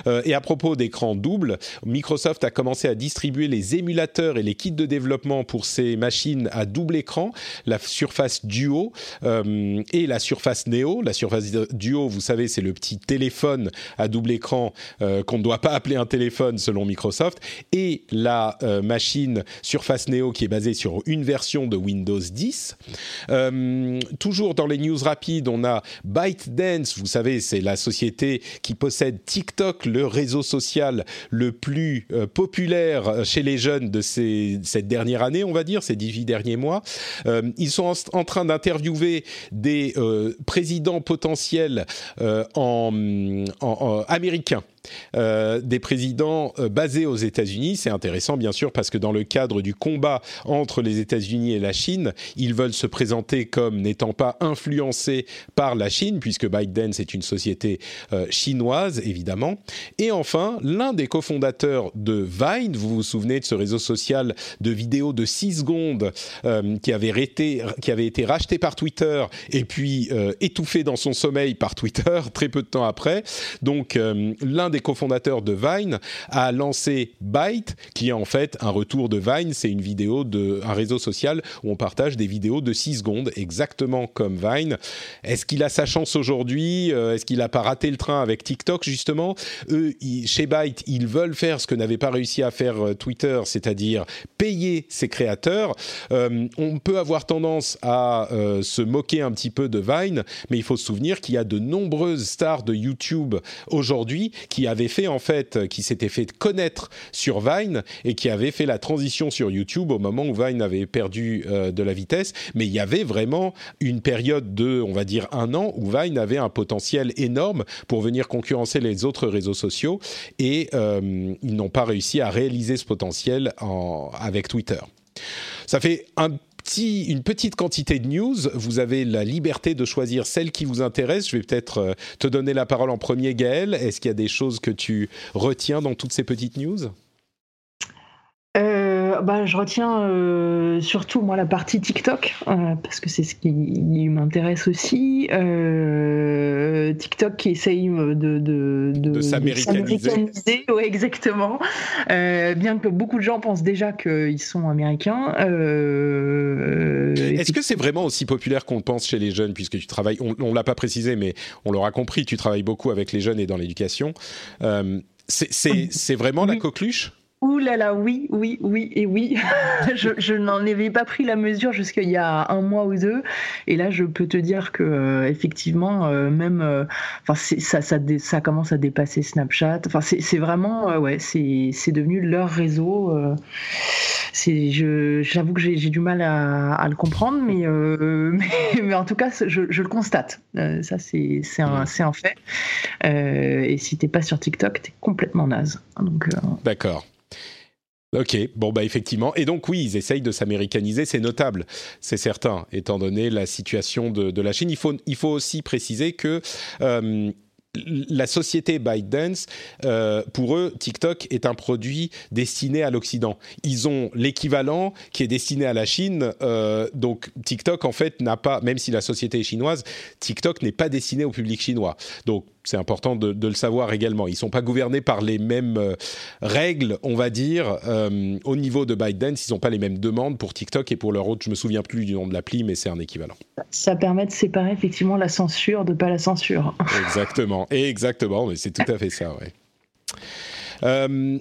Euh, et à propos d'écrans doubles, Microsoft a commencé à distribuer les émulateurs et les kits de développement pour ces machines à double écran, la Surface Duo euh, et la Surface Neo. La Surface Duo, vous savez, c'est le petit téléphone à double écran qu'on ne doit pas appeler un téléphone selon Microsoft, et la machine Surface Neo qui est basée sur une version de Windows 10. Euh, toujours dans les news rapides, on a ByteDance, vous savez, c'est la société qui possède TikTok, le réseau social le plus euh, populaire chez les jeunes de cette dernière année, on va dire, ces 18 derniers mois. Euh, ils sont en, train d'interviewer des présidents potentiels en, en américains euh, des présidents euh, basés aux États-Unis. C'est intéressant, bien sûr, parce que dans le cadre du combat entre les États-Unis et la Chine, ils veulent se présenter comme n'étant pas influencés par la Chine, puisque ByteDance est une société euh, chinoise, évidemment. Et enfin, l'un des cofondateurs de Vine, vous vous souvenez de ce réseau social de vidéos de 6 secondes qui, avait été, qui avait été racheté par Twitter et puis étouffé dans son sommeil par Twitter très peu de temps après. Donc, l'un des cofondateurs de Vine, a lancé Byte, qui est en fait un retour de Vine. C'est une vidéo de un réseau social où on partage des vidéos de 6 secondes, exactement comme Vine. Est-ce qu'il a sa chance aujourd'hui? Euh, Est-ce qu'il n'a pas raté le train avec TikTok justement? Eux, chez Byte, ils veulent faire ce que n'avait pas réussi à faire euh, Twitter, c'est-à-dire payer ses créateurs. Euh, on peut avoir tendance à se moquer un petit peu de Vine, mais il faut se souvenir qu'il y a de nombreuses stars de YouTube aujourd'hui qui qui avait fait en fait, euh, qui s'était fait connaître sur Vine et qui avait fait la transition sur YouTube au moment où Vine avait perdu euh, de la vitesse. Mais il y avait vraiment une période de, on va dire, un an où Vine avait un potentiel énorme pour venir concurrencer les autres réseaux sociaux et euh, ils n'ont pas réussi à réaliser ce potentiel en, avec Twitter. Ça fait un une petite quantité de news. Vous avez la liberté de choisir celle qui vous intéresse. Je vais peut-être euh, te donner la parole en premier, Gaël. Est-ce qu'il y a des choses que tu retiens dans toutes ces petites news? Bah, je retiens euh, surtout moi la partie TikTok euh, parce que c'est ce qui m'intéresse aussi. TikTok qui essaye de de, de, s'américaniser. Oui, exactement. bien que beaucoup de gens pensent déjà qu'ils sont américains. Est-ce que c'est vraiment aussi populaire qu'on pense chez les jeunes puisque tu travailles On, on l'a pas précisé, mais on l'aura compris. Tu travailles beaucoup avec les jeunes et dans l'éducation. c'est vraiment la coqueluche? Ouh là là, oui, oui, oui et oui. je, n'en avais pas pris la mesure jusqu'il y a un mois ou deux. Et là, je peux te dire que euh, effectivement, euh, même, euh, enfin, ça, ça, ça, commence à dépasser Snapchat. Enfin, c'est vraiment, ouais, c'est devenu leur réseau. c'est, j'avoue que j'ai du mal à, le comprendre, mais, mais, en tout cas, je, le constate. ça, c'est un, un fait. et si t'es pas sur TikTok, t'es complètement naze. Donc. D'accord. Ok, bon bah effectivement. Et donc oui, ils essayent de s'américaniser, c'est notable, c'est certain, étant donné la situation de, de, la Chine. Il faut, il faut aussi préciser que euh, la société ByteDance, euh, pour eux, TikTok est un produit destiné à l'Occident. Ils ont l'équivalent qui est destiné à la Chine. Euh, donc TikTok, en fait, n'a pas, même si la société est chinoise, TikTok n'est pas destiné au public chinois. Donc c'est important de, le savoir également. Ils ne sont pas gouvernés par les mêmes euh, règles, on va dire, au niveau de ByteDance. Ils n'ont pas les mêmes demandes pour TikTok et pour leur autre. Je me souviens plus du nom de l'appli, mais c'est un équivalent. Ça permet de séparer effectivement la censure de pas la censure. Exactement. Exactement, mais c'est tout à fait ça, ouais. Euh,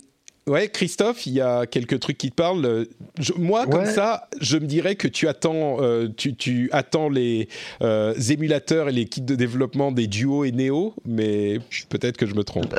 ouais, Christophe, il y a quelques trucs qui te parlent. moi, comme ça, je me dirais que tu attends, euh, tu, attends les euh, émulateurs et les kits de développement des Duo et Neo, mais peut-être que je me trompe.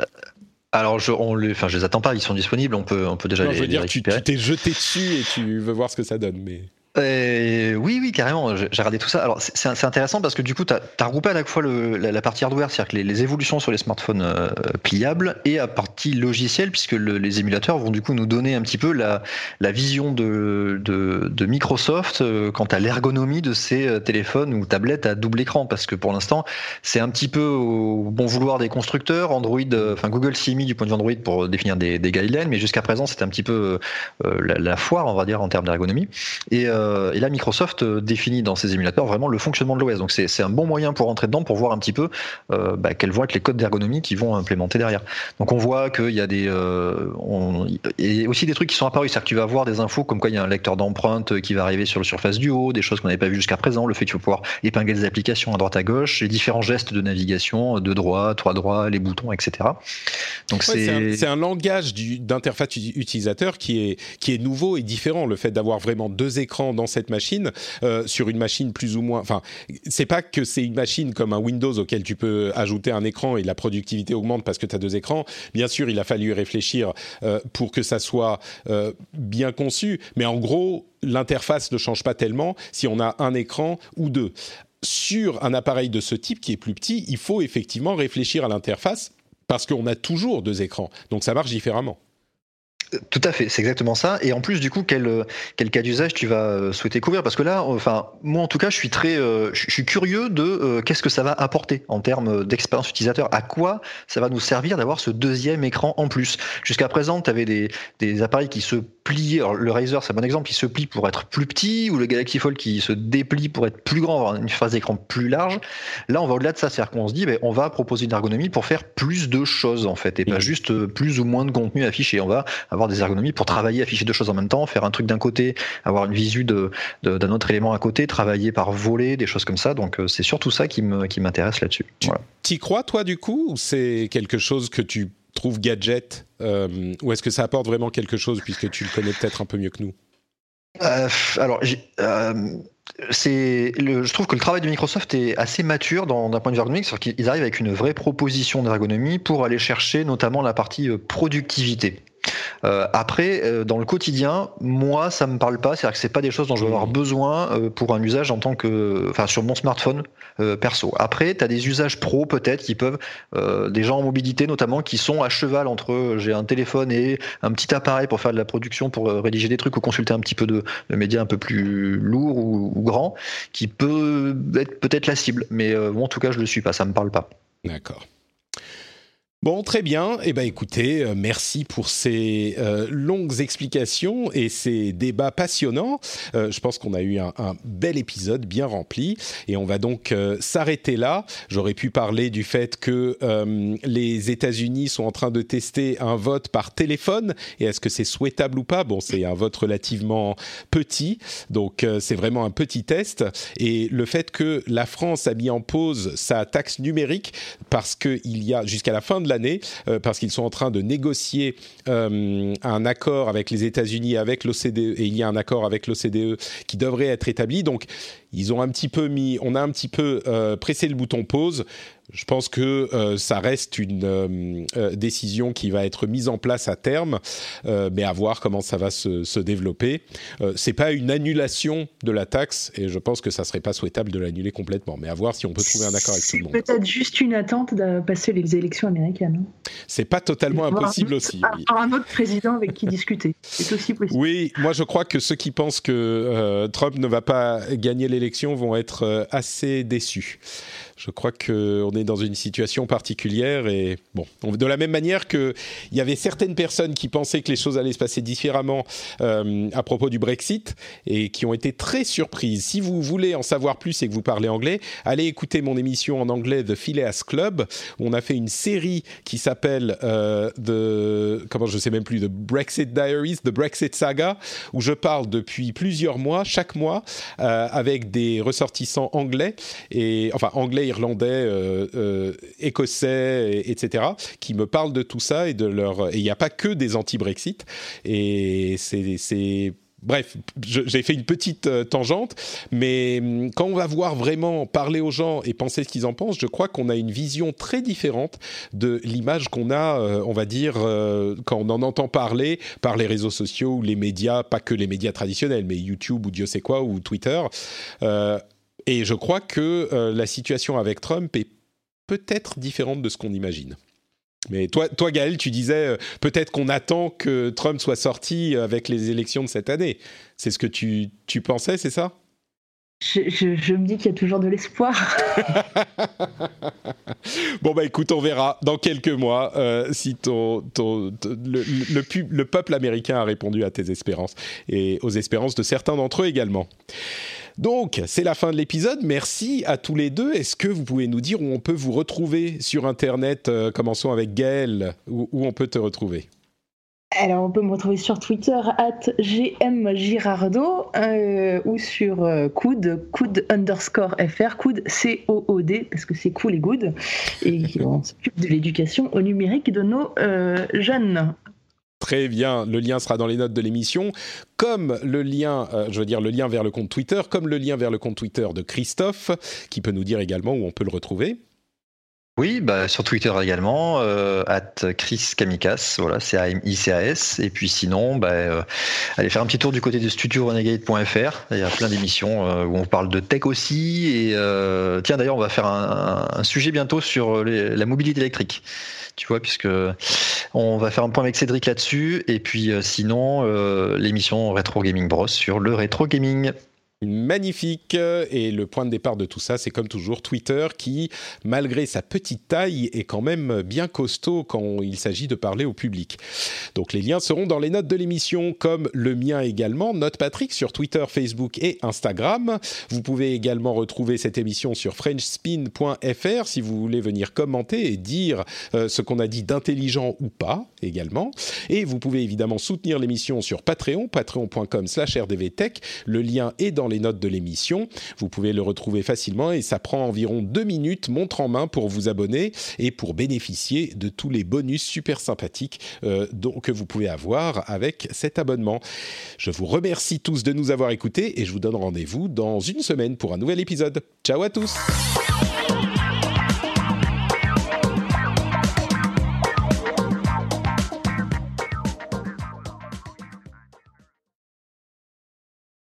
Alors, je, on les, enfin, je les attends pas, ils sont disponibles, on peut, on peut déjà les, je veux dire, Tu t'es jeté dessus et tu veux voir ce que ça donne, mais. Euh, oui, oui, carrément. J'ai regardé tout ça. Alors, c'est intéressant parce que du coup, tu as, regroupé à la fois le, la, partie hardware, c'est-à-dire que les, évolutions sur les smartphones euh, pliables, et la partie logicielle, puisque les émulateurs vont du coup nous donner un petit peu la, la vision de, de, de Microsoft euh, quant à l'ergonomie de ces téléphones ou tablettes à double écran. Parce que pour l'instant, c'est un petit peu au bon vouloir des constructeurs. Android, enfin Google s'y du point de vue Android pour définir des, des guidelines, mais jusqu'à présent, c'était un petit peu la, la, foire, on va dire, en termes d'ergonomie. Et euh, et là, Microsoft euh, définit dans ses émulateurs vraiment le fonctionnement de l'OS. Donc c'est un bon moyen pour rentrer dedans, pour voir un petit peu euh, bah, quels vont être les codes d'ergonomie qui vont implémenter derrière. Donc on voit qu'il y a des, on, et aussi des trucs qui sont apparus, c'est-à-dire que tu vas voir des infos comme quoi il y a un lecteur d'empreintes qui va arriver sur le surface du haut, des choses qu'on n'avait pas vues jusqu'à présent, le fait que tu vas pouvoir épingler des applications à droite à gauche, les différents gestes de navigation, de droit, trois droits, les boutons, etc. Donc c'est un, un, langage d'interface utilisateur qui est qui est nouveau et différent. Le fait d'avoir vraiment deux écrans dans cette machine euh, sur une machine plus ou moins. Enfin, c'est pas que c'est une machine comme un Windows auquel tu peux ajouter un écran et la productivité augmente parce que tu as deux écrans. Bien sûr, il a fallu réfléchir euh, pour que ça soit euh, bien conçu, mais en gros, l'interface ne change pas tellement si on a un écran ou deux. Sur un appareil de ce type qui est plus petit, il faut effectivement réfléchir à l'interface parce qu'on a toujours deux écrans. Donc ça marche différemment. Tout à fait, c'est exactement ça. Et en plus, du coup, quel, quel cas d'usage tu vas euh, souhaiter couvrir? Parce que là, enfin, moi en tout cas, je suis très, euh, je suis curieux de euh, qu'est-ce que ça va apporter en termes d'expérience utilisateur? À quoi ça va nous servir d'avoir ce deuxième écran en plus? Jusqu'à présent, tu avais des, des appareils qui se Alors, le Razer, c'est un bon exemple, qui se plie pour être plus petit, ou le Galaxy Fold qui se déplie pour être plus grand, avoir une phase d'écran plus large. Là, on va au-delà de ça, c'est-à-dire qu'on se dit, ben, on va proposer une ergonomie pour faire plus de choses en fait, et pas juste plus ou moins de contenu affiché. On va avoir des ergonomies pour travailler, afficher deux choses en même temps, faire un truc d'un côté, avoir une visu d'un de, autre élément à côté, travailler par voler, des choses comme ça. Donc euh, c'est surtout ça qui m'intéresse qui là-dessus. Tu y crois toi du coup ou c'est quelque chose que tu gadget euh, ou est-ce que ça apporte vraiment quelque chose puisque tu le connais peut-être un peu mieux que nous? Euh, alors, le, je trouve que le travail de Microsoft est assez mature d'un point de vue ergonomique, c'est-à-dire qu'ils arrivent avec une vraie proposition d'ergonomie pour aller chercher notamment la partie productivité. Euh, après, euh, dans le quotidien, moi, ça me parle pas. C'est-à-dire que c'est pas des choses dont je vais avoir mmh. besoin euh, pour un usage en tant que, enfin, sur mon smartphone perso. Après, tu as des usages pro peut-être qui peuvent, des gens en mobilité notamment, qui sont à cheval entre j'ai un téléphone et un petit appareil pour faire de la production, pour rédiger des trucs ou consulter un petit peu de, médias un peu plus lourds ou, ou grands, qui peut être peut-être la cible. Mais moi, en tout cas, je le suis pas. Ça me parle pas. D'accord. Bon, très bien. Eh ben, écoutez, euh, merci pour ces euh, longues explications et ces débats passionnants. Euh, je pense qu'on a eu un, bel épisode bien rempli et on va donc s'arrêter là. J'aurais pu parler du fait que les États-Unis sont en train de tester un vote par téléphone et est-ce que c'est souhaitable ou pas? Bon, c'est un vote relativement petit, donc c'est vraiment un petit test. Et le fait que la France a mis en pause sa taxe numérique parce qu'il y a jusqu'à la fin de euh, parce qu'ils sont en train de négocier euh, un accord avec les États-Unis, avec l'OCDE, et il y a un accord avec l'OCDE qui devrait être établi. Ils ont un petit peu mis, on a un petit peu euh, pressé le bouton pause je pense que euh, ça reste une euh, décision qui va être mise en place à terme, mais à voir comment ça va se, se développer. c'est pas une annulation de la taxe, et je pense que ça serait pas souhaitable de l'annuler complètement, mais à voir si on peut trouver un accord avec tout le monde. Peut-être juste une attente de passer les élections américaines. C'est pas totalement impossible aussi. Oui. un autre président avec qui discuter, c'est aussi possible. Oui, moi je crois que ceux qui pensent que Trump ne va pas gagner l'élection vont être assez déçus. Je crois qu'on est dans une situation particulière et bon, de la même manière qu'il y avait certaines personnes qui pensaient que les choses allaient se passer différemment euh, à propos du Brexit et qui ont été très surprises. Si vous voulez en savoir plus et que vous parlez anglais, allez écouter mon émission en anglais The Phileas Club où on a fait une série qui s'appelle euh, The comment je sais même plus The Brexit Diaries, The Brexit Saga où je parle depuis plusieurs mois, chaque mois, euh, avec des ressortissants anglais et enfin anglais, irlandais. Euh, euh, écossais, etc., qui me parlent de tout ça et de leur. Il n'y a pas que des anti-Brexit. Et c'est bref, j'ai fait une petite euh, tangente, mais hum, quand on va voir vraiment parler aux gens et penser ce qu'ils en pensent, je crois qu'on a une vision très différente de l'image qu'on a, on va dire, quand on en entend parler par les réseaux sociaux ou les médias, pas que les médias traditionnels, mais YouTube ou Dieu sait quoi ou Twitter. Et je crois que la situation avec Trump est peut-être différente de ce qu'on imagine. Mais toi, toi Gaël, tu disais euh, peut-être qu'on attend que Trump soit sorti avec les élections de cette année. C'est ce que tu, tu pensais, c'est ça? Je, me dis qu'il y a toujours de l'espoir. bon, bah écoute, on verra dans quelques mois euh, si ton, ton, le, le, le, peuple américain a répondu à tes espérances et aux espérances de certains d'entre eux également. Donc, c'est la fin de l'épisode. Merci à tous les deux. Est-ce que vous pouvez nous dire où on peut vous retrouver sur Internet euh, Commençons avec Gaël. Où, on peut te retrouver? Alors, on peut me retrouver sur Twitter, at gmgirardo, euh, ou sur euh, Coud, Coud underscore fr, Coud C-O-O-D, parce que c'est cool et good, et on s'occupe de l'éducation au numérique de nos jeunes. Très bien, le lien sera dans les notes de l'émission, comme le lien, euh, je veux dire le lien vers le compte Twitter, comme le lien vers le compte Twitter de Christophe, qui peut nous dire également où on peut le retrouver. Oui, bah, sur Twitter également, euh, at Chris Kamikas, voilà, c'est A-M-I-C-A-S. Et puis sinon, bah, euh, allez faire un petit tour du côté de studiorenegade.fr. Il y a plein d'émissions où on parle de tech aussi. Et tiens, d'ailleurs, on va faire un, sujet bientôt sur la mobilité électrique tu vois, puisque on va faire un point avec Cédric là-dessus, et puis euh, sinon euh, l'émission Retro Gaming Bros sur le rétro gaming magnifique. Et le point de départ de tout ça, c'est comme toujours Twitter qui, malgré sa petite taille, est quand même bien costaud quand il s'agit de parler au public. Donc les liens seront dans les notes de l'émission, comme le mien également, Note Patrick sur Twitter, Facebook et Instagram. Vous pouvez également retrouver cette émission sur frenchspin.fr si vous voulez venir commenter et dire euh, ce qu'on a dit d'intelligent ou pas également. Et vous pouvez évidemment soutenir l'émission sur Patreon, patreon.com slash rdvtech. Le lien est dans notes de l'émission. Vous pouvez le retrouver facilement et ça prend environ deux minutes, montre en main, pour vous abonner et pour bénéficier de tous les bonus super sympathiques euh, que vous pouvez avoir avec cet abonnement. Je vous remercie tous de nous avoir écoutés et je vous donne rendez-vous dans une semaine pour un nouvel épisode. Ciao à tous